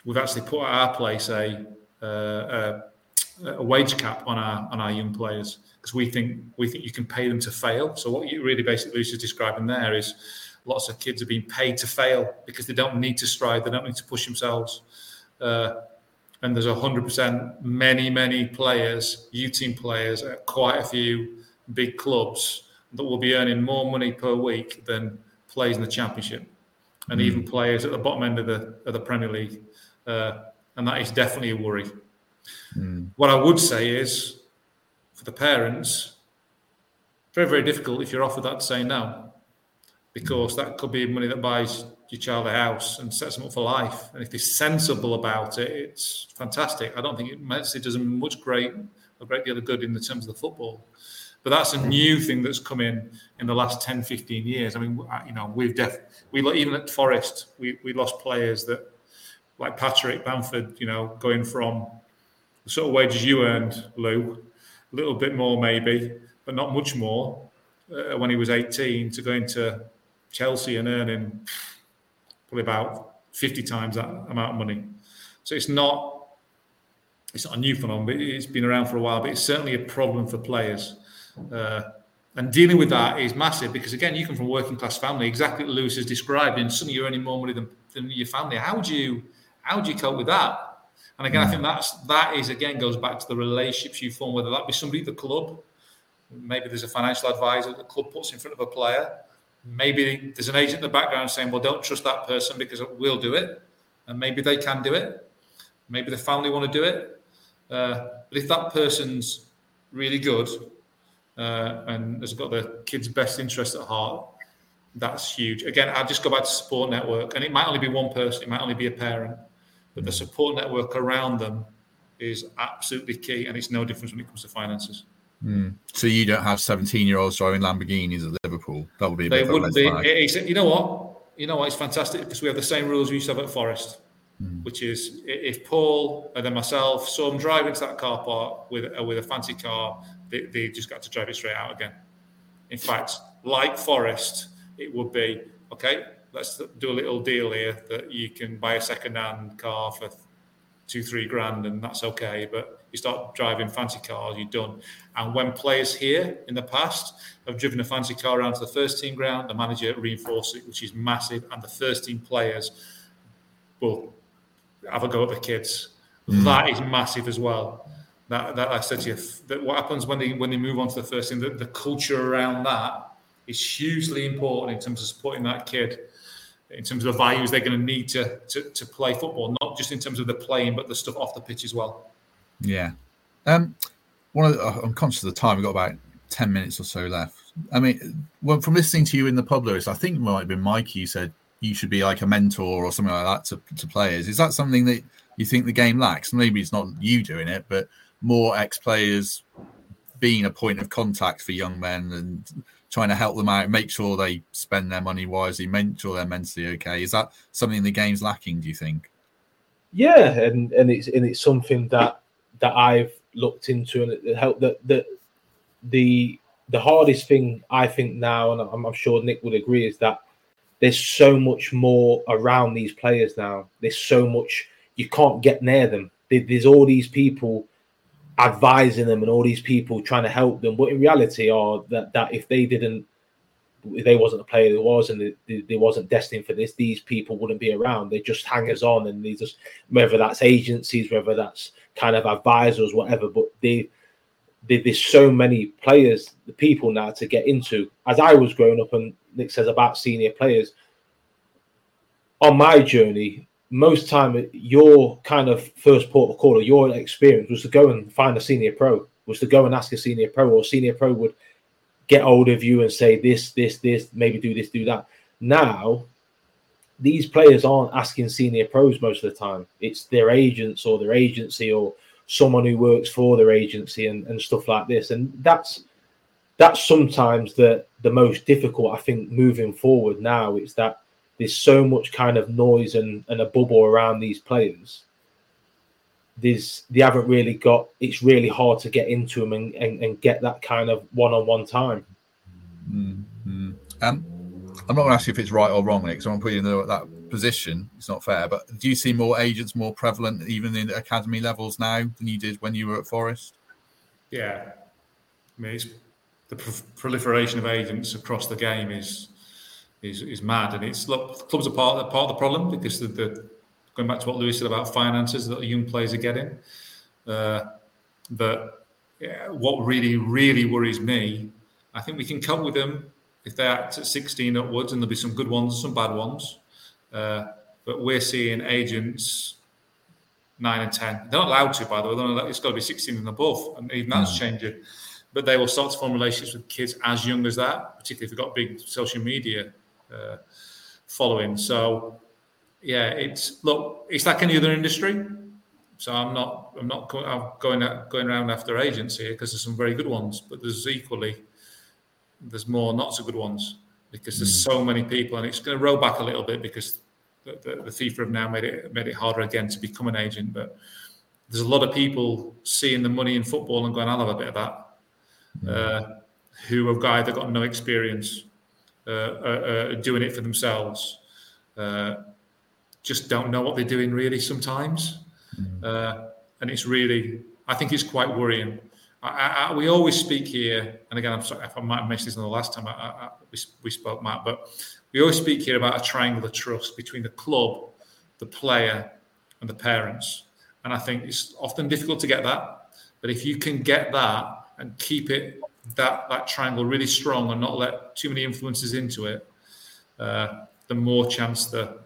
Speaker 3: we've actually put at our place a, uh, a, a wage cap on our on our young players because we think we think you can pay them to fail. So what you really basically Lewis is describing there is lots of kids are being paid to fail because they don't need to strive, they don't need to push themselves. Uh, and there's 100% many, many players, U team players at quite a few big clubs that will be earning more money per week than players in the Championship, and mm. even players at the bottom end of the of the Premier League, uh, and that is definitely a worry. Mm. What I would say is, for the parents, very very difficult if you're offered that to say no, because that could be money that buys your child a house and sets them up for life. And if they're sensible about it, it's fantastic. I don't think it, does them much great a great deal of good in the terms of the football. But that's a new thing that's come in in the last 10, 15 years. I mean, you know, we've def we even at Forest, we, we lost players that like Patrick Bamford, you know, going from the sort of wages you earned, Lou, a little bit more maybe, but not much more uh, when he was 18 to going to Chelsea and earning probably about 50 times that amount of money. So it's not it's not a new phenomenon, but it's been around for a while. But it's certainly a problem for players. Uh, and dealing with that is massive because again, you come from a working class family, exactly what Lewis has described, and suddenly you're earning more money than, than your family. How do you how do you cope with that? And again, I think that's that is again goes back to the relationships you form, whether that be somebody at the club, maybe there's a financial advisor that the club puts in front of a player, maybe there's an agent in the background saying, Well, don't trust that person because we'll do it. And maybe they can do it. Maybe the family want to do it. Uh, but if that person's really good uh, and has got the kids' best interest at heart, that's huge. Again, I just go back to support network, and it might only be one person, it might only be a parent, but the support network around them is absolutely key, and it's no difference when it comes to finances.
Speaker 1: Mm. So you don't have 17 year olds driving Lamborghinis at Liverpool. That would be a
Speaker 3: they wouldn't be. you know what? You know what? It's fantastic because we have the same rules we used to have at Forest, mm. which is if Paul and then myself saw them drive into that car park with uh, with a fancy car, they, they just got to drive it straight out again. In fact, like Forest, it would be okay. Let's do a little deal here that you can buy a second-hand car for two, three grand, and that's okay. But you start driving fancy cars, you're done. And when players here in the past have driven a fancy car around to the first team ground, the manager reinforces it, which is massive, and the first team players will have a go at the kids. Mm. That is massive as well. That, that I said to you, that what happens when they when they move on to the first team, the, the culture around that is hugely important in terms of supporting that kid in terms of the values they're going to need to, to, to play football, not just in terms of the playing, but the stuff off the pitch as well.
Speaker 1: Yeah. Um, one the, uh, I'm conscious of the time. We've got about ten minutes or so left. I mean, well, from listening to you in the pub, Lewis, I think it might have been Mikey. You said you should be like a mentor or something like that to, to players. Is that something that you think the game lacks? Maybe it's not you doing it, but more ex-players being a point of contact for young men and trying to help them out, make sure they spend their money wisely, make sure they're mentally okay. Is that something the game's lacking? Do you think?
Speaker 2: Yeah, and and it's and it's something that that I've looked into, and it helped that that the the hardest thing I think now, and I'm, I'm sure Nick would agree, is that there's so much more around these players now. There's so much you can't get near them. There's all these people advising them and all these people trying to help them, but in reality, are that that if they didn't, if they wasn't a player that was and they, they, wasn't destined for this, these people wouldn't be around. They just hangers on, and they just whether that's agencies, whether that's kind of advisors, whatever. But they, they, there's so many players, the people now to get into. As I was growing up, and Nick says about senior players, on my journey, most time your kind of first port of call or your experience was to go and find a senior pro, was to go and ask a senior pro, or senior pro would get hold of you and say this, this, this, maybe do this, do that. Now these players aren't asking senior pros most of the time. It's their agents or their agency or someone who works for their agency and, and stuff like this. And that's that's sometimes the the most difficult, I think, moving forward now. It's that there's so much kind of noise and, and a bubble around these players. There's they haven't really got it's really hard to get into them and, and, and get that kind of one-on-one time.
Speaker 1: Mm-hmm. Um I'm not going to ask you if it's right or wrong, Nick, because I'm putting you in that position. It's not fair. But do you see more agents more prevalent even in academy levels now than you did when you were at Forest?
Speaker 3: Yeah. I mean, the proliferation of agents across the game is is, is mad. And it's look, clubs are part of, part of the problem because the, the going back to what Lewis said about finances that the young players are getting. Uh, but yeah, what really, really worries me, I think we can cope with them if they act at 16 upwards, and there'll be some good ones, and some bad ones. Uh, but we're seeing agents nine and 10. They're not allowed to, by the way. It's got to be 16 and above, and even that's mm. changing. But they will start to form relationships with kids as young as that, particularly if they've got big social media uh, following. So, yeah, it's look, it's like any other industry. So I'm not, I'm not going going around after agents here because there's some very good ones, but there's equally there's more not so good ones because there's mm. so many people, and it's going to roll back a little bit because the, the, the, FIFA have now made it made it harder again to become an agent. But there's a lot of people seeing the money in football and going, "I'll have a bit of that," mm. uh, who have either got no experience uh, uh, uh, doing it for themselves, uh, just don't know what they're doing really sometimes, mm. and it's really, I think it's quite worrying. I, I, we always speak here, and again, I'm sorry if I might have mentioned this in the last time I, we, we spoke, Matt, but we always speak here about a triangle of trust between the club, the player, and the parents. And I think it's often difficult to get that. But if you can get that and keep it that that triangle really strong and not let too many influences into it, uh, the more chance the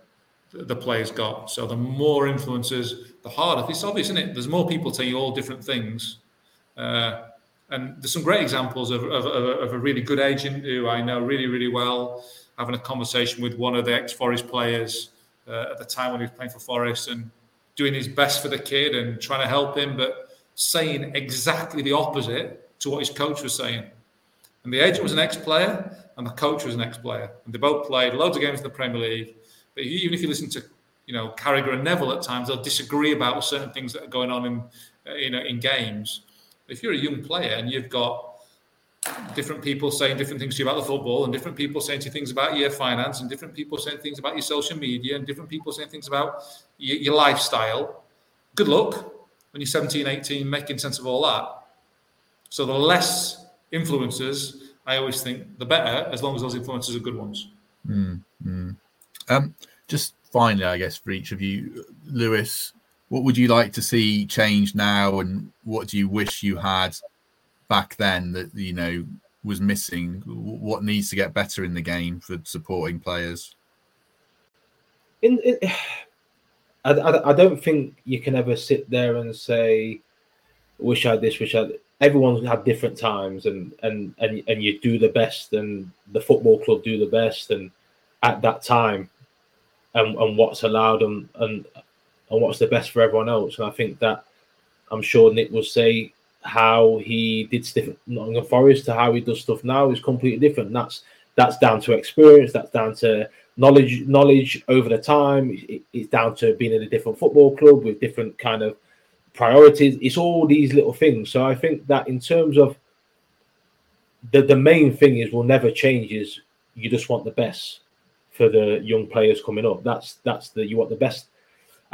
Speaker 3: the player's got. So the more influences, the harder. It's obvious, isn't it? There's more people telling you all different things and there's some great examples of, of, of, a really good agent who I know really, really well, having a conversation with one of the ex Forest players uh, at the time when he was playing for Forest and doing his best for the kid and trying to help him, but saying exactly the opposite to what his coach was saying. And the agent was an ex-player, and the coach was an ex-player, and they both played loads of games in the Premier League. But even if you listen to, you know, Carragher and Neville at times, they'll disagree about certain things that are going on in, you know, in games. If you're a young player and you've got different people saying different things to you about the football, and different people saying to you things about your finance, and different people saying things about your social media, and different people saying things about your, your lifestyle. Good luck when you're 17, 18, making sense of all that. So the less influencers, I always think, the better, as long as those influencers are good ones.
Speaker 1: Mm, mm. Um, just finally, I guess for each of you, Lewis, what would you like to see change now, and what do you wish you had back then that you know was missing? What needs to get better in the game for supporting players?
Speaker 2: In, in I, I, I don't think you can ever sit there and say, "Wish I had this, wish I." Had... Everyone's had different times, and and and and you do the best, and the football club do the best, and at that time, and and what's allowed, and and and what's the best for everyone else. And I think that I'm sure Nick will say how he did stuff at Nottingham Forest to how he does stuff now is completely different. That's that's down to experience. That's down to knowledge knowledge over the time. it's down to being in a different football club with different kind of priorities. It's all these little things. So I think that in terms of the the main thing is will never change is you just want the best for the young players coming up. That's that's the you want the best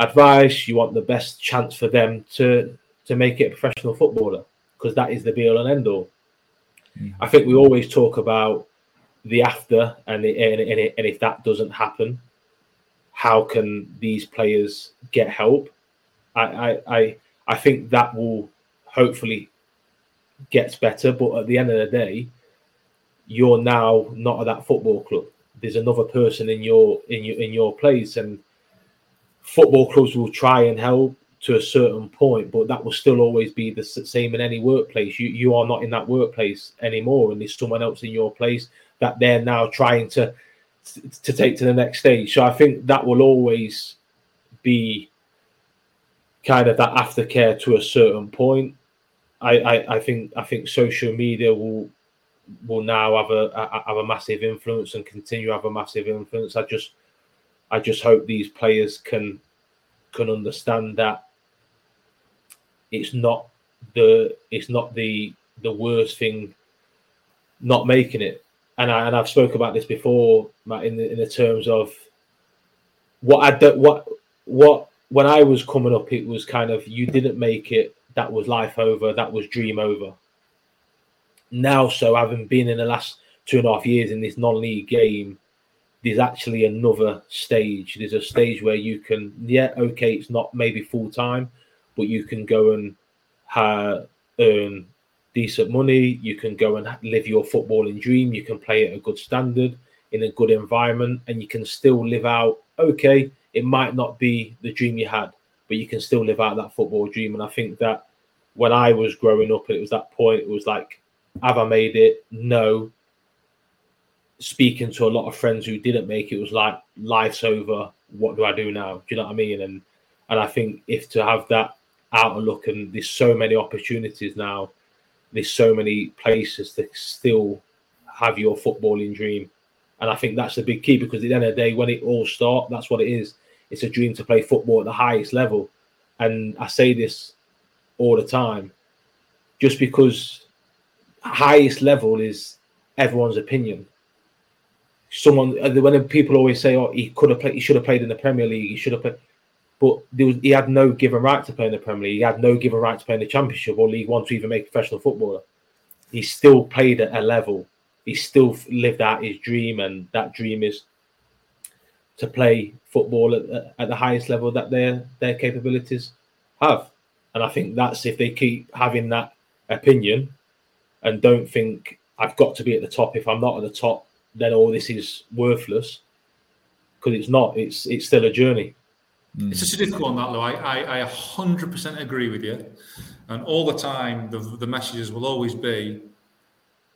Speaker 2: advice. You want the best chance for them to to make it a professional footballer because that is the be all and end all. Mm. I think we always talk about the after, and, and, and, and if that doesn't happen, how can these players get help? I, I, I, I think that will hopefully gets better, but at the end of the day, you're now not at that football club. There's another person in your in your in your place, and football clubs will try and help to a certain point, but that will still always be the same in any workplace. You you are not in that workplace anymore, and there's someone else in your place that they're now trying to to take to the next stage. So I think that will always be kind of that aftercare to a certain point. I, I, I think I think social media will will now have a, a, have a massive influence and continue to have a massive influence. I just I just hope these players can can understand that it's not the it's not the the worst thing not making it and I and I've spoke about this before, Matt, in the in the terms of what I do, what what when I was coming up, it was kind of you didn't make it, that was life over, that was dream over. Now, so having been in the last two and a half years in this non-league game, there's actually another stage. There's a stage where you can, yeah, okay, it's not maybe full time, but you can go and earn decent money. You can go and live your footballing dream. You can play at a good standard in a good environment, and you can still live out. Okay, it might not be the dream you had, but you can still live out that football dream. And I think that when I was growing up, it was that point. It was like, have I made it? No. Speaking to a lot of friends who didn't make it, was like life's over. What do I do now? Do you know what I mean? And and I think if to have that outlook and there's so many opportunities now there's so many places to still have your footballing dream. And I think that's the big key because at the end of the day, when it all starts, that's what it is. It's a dream to play football at the highest level. And I say this all the time, just because highest level is everyone's opinion. Someone uh, when people always say, "Oh, he could have played, he should have played in the Premier League, he should have played," but was, he had no given right to play in the Premier League. He had no given right to play in the Championship or League One to even make professional footballer. He still played at a level. He still lived out his dream, and that dream is to play football at, at the highest level that their their capabilities have. And I think that's if they keep having that opinion and don't think I've got to be at the top. If I'm not at the top, then all this is worthless because it's not. It's it's still a journey.
Speaker 3: It's such a difficult one, that though. I, I, I 100% agree with you. And all the time, the, the messages will always be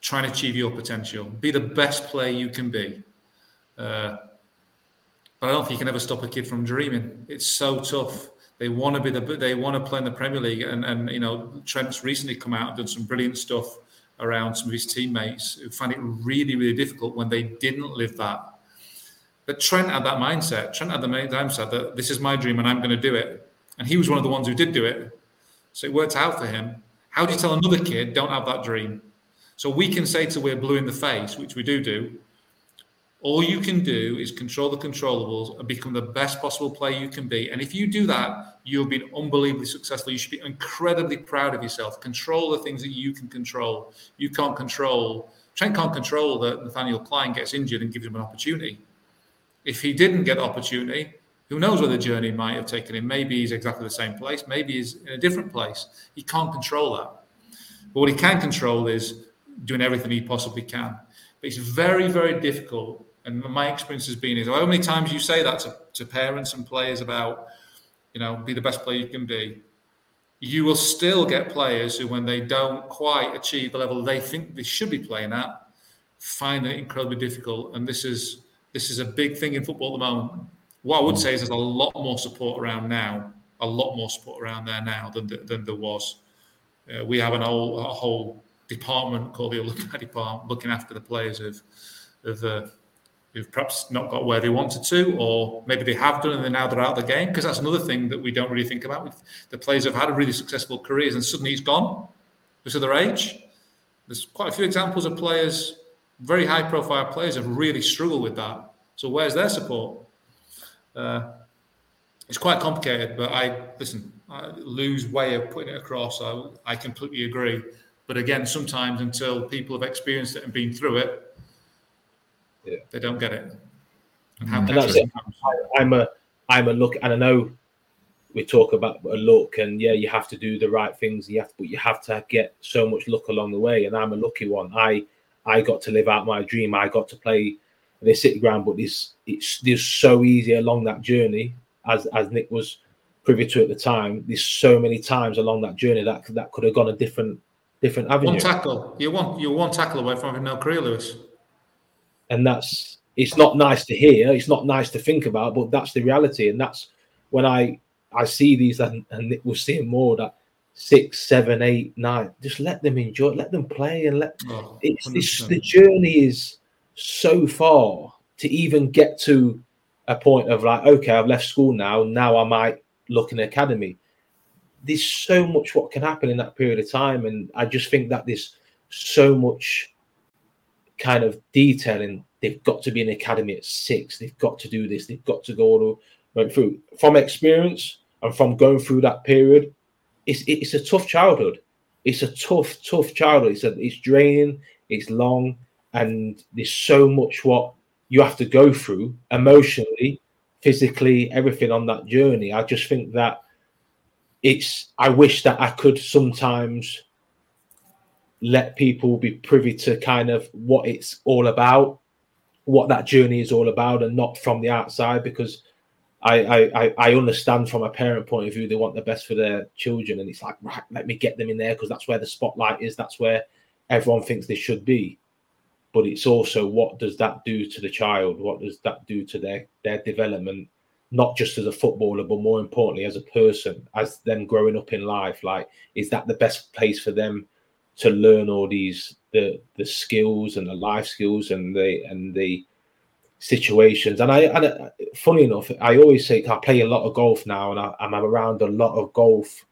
Speaker 3: trying to achieve your potential, be the best player you can be. Uh, but I don't think you can ever stop a kid from dreaming. It's so tough. They want to be the they want to play in the Premier League, and and you know Trent's recently come out and done some brilliant stuff around some of his teammates who find it really really difficult when they didn't live that. But Trent had that mindset. Trent had the mindset that this is my dream and I'm going to do it, and he was one of the ones who did do it. So it worked out for him. How do you tell another kid don't have that dream? So we can say to we're blue in the face, which we do do, all you can do is control the controllables and become the best possible player you can be. And if you do that, you'll be unbelievably successful. You should be incredibly proud of yourself. Control the things that you can control. You can't control. Trent can't control that Nathaniel Clyne gets injured and gives him an opportunity. If he didn't get the opportunity, who knows where the journey might have taken him? Maybe he's exactly the same place. Maybe he's in a different place. He can't control that. But what he can control is doing everything he possibly can. It's very, very difficult and my experience has been is how many times you say that to, to parents and players about, you know, be the best player you can be. You will still get players who, when they don't quite achieve the level they think they should be playing at, find it incredibly difficult. And this is this is a big thing in football at the moment. What I would say is there's a lot more support around now, a lot more support around there now than than there was. Uh, we have an whole a whole department called the alumni department looking after the players of of the who've perhaps not got where they wanted to, or maybe they have done and then now they're out of the game. Because that's another thing that we don't really think about. The players have had a really successful careers and suddenly he's gone because of their age. There's quite a few examples of players, very high profile players, have really struggled with that. So where's their support? Uh, it's quite complicated, but I listen. I, Lou's way of putting it across, I, I completely agree. But again, sometimes until people have experienced it and been through it, yeah. They don't get it.
Speaker 2: And, mm. and that's it. I, I'm a I'm a look, and I know we talk about a look, and yeah, you have to do the right things. You have, to, but you have to get so much luck along the way. And I'm a lucky one. I I got to live out my dream. I got to play the city ground, but this it's there's so easy along that journey, as as Nick was privy to at the time. There's so many times along that journey that that could have gone a different different avenue.
Speaker 3: One tackle, you want you're one tackle away from having no career, Lewis.
Speaker 2: And that's it's not nice to hear it's not nice to think about but that's the reality. And that's when i i see these and, and we're seeing more that six seven eight nine just let them enjoy let them play and let oh, it's this, the journey is so far to even get to a point of like okay i've left school now now i might look in academy there's so much what can happen in that period of time and i just think that there's so much kind of detailing they've got to be in the academy at six, they've got to do this, they've got to go through. From experience and from going through that period, it's it's a tough childhood. It's a tough, tough childhood. It's a, it's draining, it's long, and there's so much what you have to go through emotionally, physically, everything on that journey. I just think that it's I wish that I could sometimes let people be privy to kind of what it's all about, what that journey is all about, and not from the outside because I, I, I understand from a parent point of view they want the best for their children, and it's like right, let me get them in there because that's where the spotlight is, that's where everyone thinks they should be. But it's also what does that do to the child? What does that do to their their development, not just as a footballer, but more importantly as a person, as them growing up in life? Like, is that the best place for them to learn all these the the skills and the life skills and the and the situations. And I, and funny enough, I always say I play a lot of golf now, and I, I'm around a lot of golf.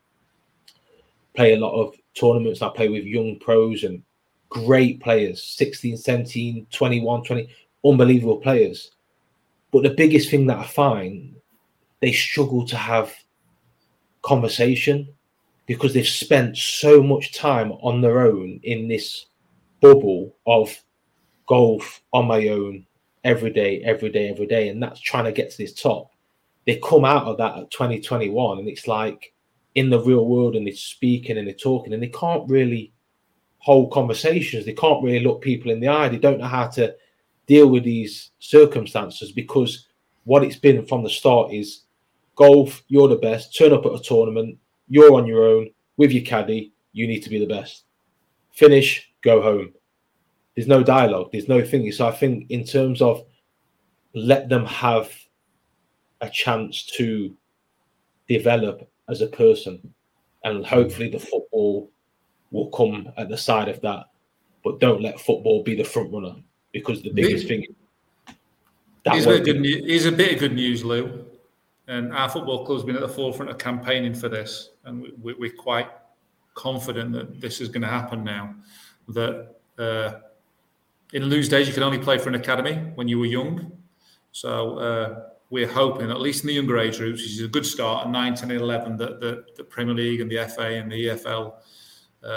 Speaker 2: Play a lot of tournaments. I play with young pros and great players 16 17 21 20 unbelievable players but the biggest thing that i find they struggle to have conversation because they've spent so much time on their own in this bubble of golf on my own every day, every day, every day. And that's trying to get to this top. They come out of that at 2021 and it's like in the real world and they're speaking and they're talking and they can't really hold conversations. They can't really look people in the eye. They don't know how to deal with these circumstances because what it's been from the start is golf, you're the best, turn up at a tournament, you're on your own with your caddy. You need to be the best. Finish, go home. There's no dialogue. There's no thinking. So I think in terms of let them have a chance to develop as a person, and hopefully the football will come at the side of that. But don't let football be the front runner because the biggest thing.
Speaker 3: Is a, good news, a bit of good news, Lou. And our football club's been at the forefront of campaigning for this, and we, we're quite confident that this is going to happen now. That uh, in Lou's days, you could only play for an academy when you were young. So uh, we're hoping, at least in the younger age groups, which is a good start at 9, 10, and 11, that the, the Premier League and the FA and the EFL uh,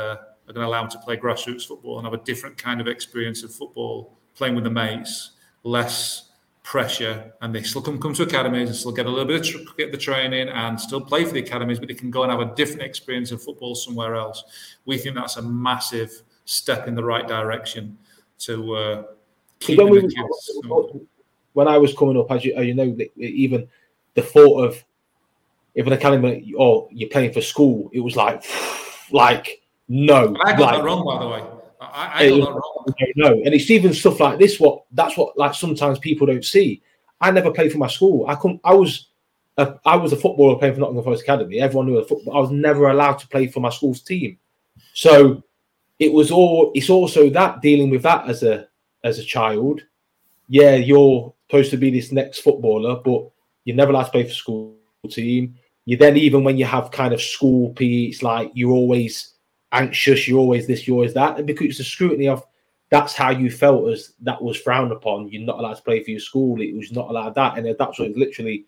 Speaker 3: are going to allow them to play grassroots football and have a different kind of experience of football, playing with the mates, less pressure, and they still come, come to academies and still get a little bit of tr- get the training and still play for the academies, but they can go and have a different experience of football somewhere else. We think that's a massive step in the right direction to uh, keep the kids.
Speaker 2: When I was coming up, as you, you know, even the thought of if an academy or you're playing for school, it was like, like no.
Speaker 3: I got
Speaker 2: like,
Speaker 3: that wrong, by the way. I, I wrong.
Speaker 2: No, and it's even stuff like this. What that's what like sometimes people don't see. I never played for my school. I come. I was. A, I was a footballer playing for Nottingham Forest Academy. Everyone knew a football. I was never allowed to play for my school's team. So it was all. It's also that dealing with that as a as a child. Yeah, you're supposed to be this next footballer, but you're never allowed to play for school team. You then even when you have kind of school PE, it's like you're always anxious. You're always this. You're always that, and because the scrutiny of that's how you felt as that was frowned upon. You're not allowed to play for your school. It was not allowed that, and that's what literally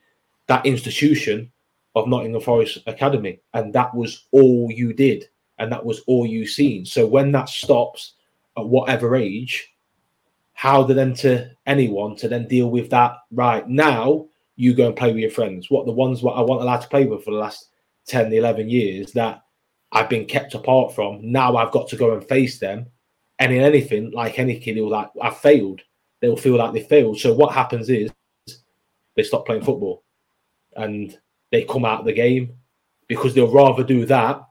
Speaker 2: that institution of Nottingham Forest Academy, and that was all you did, and that was all you seen. So when that stops at whatever age, how to then to anyone to then deal with that? Right now, you go and play with your friends. What the ones what I want allowed to play with for the last 10, 11 years that I've been kept apart from. Now I've got to go and face them and in anything, like any kid, will like, I've failed. They'll feel like they failed. So what happens is they stop playing football and they come out of the game because they'll rather do that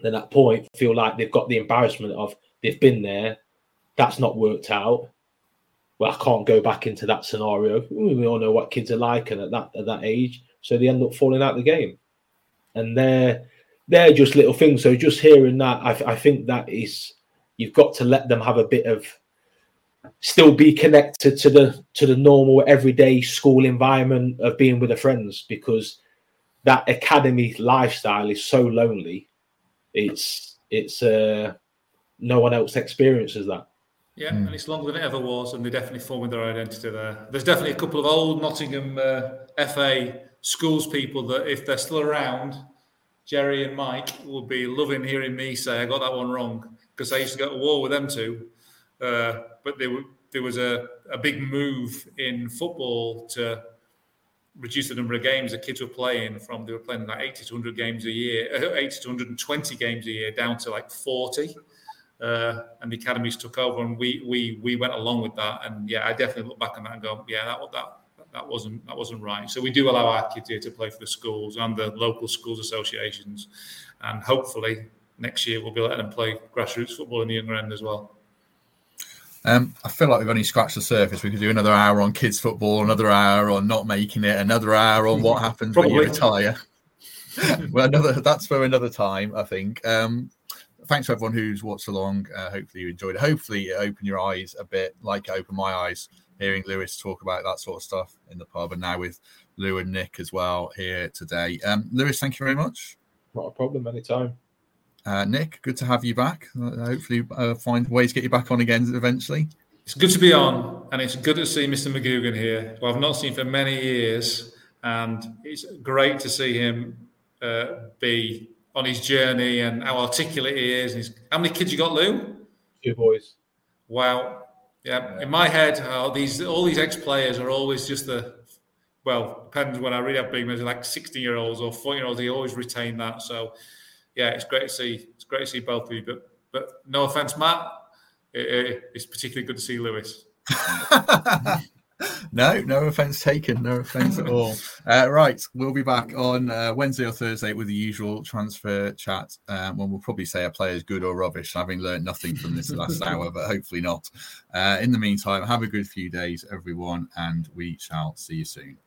Speaker 2: than at point feel like they've got the embarrassment of they've been there, that's not worked out. Well, I can't go back into that scenario. Mm, we all know what kids are like and at that at that age. So they end up falling out of the game. And they're they're just little things. So just hearing that, I, I think that is you've got to let them have a bit of still be connected to the to the normal everyday school environment of being with their friends because that academy lifestyle is so lonely it's it's uh no one else experiences that
Speaker 3: yeah, mm. and it's longer than it ever was, and they're definitely forming their identity there. There's definitely a couple of old Nottingham uh, FA schools people that, if they're still around, Jerry and Mike will be loving hearing me say I got that one wrong because I used to go to war with them too. Uh, but there, there was a, a big move in football to reduce the number of games that kids were playing from they were playing like 80 to 100 games a year, uh, 80 to 120 games a year down to like 40. Uh, and the academies took over, and we we we went along with that. And yeah, I definitely look back on that and go, yeah, that that that wasn't that wasn't right. So we do allow our kids here to play for the schools and the local schools associations, and hopefully next year we'll be letting them play grassroots football in the younger end as well.
Speaker 1: Um, I feel like we've only scratched the surface. We could do another hour on kids football, another hour on not making it, another hour on what happens when you retire. well, another that's for another time, I think. Um, thanks to everyone who's watched along. Uh, hopefully you enjoyed it. Hopefully it opened your eyes a bit, like it opened my eyes, hearing Lewis talk about that sort of stuff in the pub, and now with Lou and Nick as well here today. Um, Lewis, thank you very much.
Speaker 2: Not a problem, anytime.
Speaker 1: Uh, Nick, good to have you back. Uh, hopefully, uh, find ways to get you back on again eventually.
Speaker 3: It's good to be on, and it's good to see Mr. McGugan here, who I've not seen for many years, and it's great to see him uh, be on his journey and how articulate he is. He's, how many kids you got, Lou?
Speaker 2: Two boys.
Speaker 3: Wow. Yeah. In my head, oh, these all these ex-players are always just the well, depends when I read up big men, like 16 year olds or 4 year olds, they always retain that. So yeah, it's great to see. It's great to see both of you. But but no offense, Matt. It, it, it's particularly good to see Lewis.
Speaker 1: no, no offense taken. No offense at all. Uh, right, we'll be back on uh, Wednesday or Thursday with the usual transfer chat. Um, when we'll probably say a player is good or rubbish, having learned nothing from this last hour, but hopefully not. Uh, in the meantime, have a good few days, everyone, and we shall see you soon.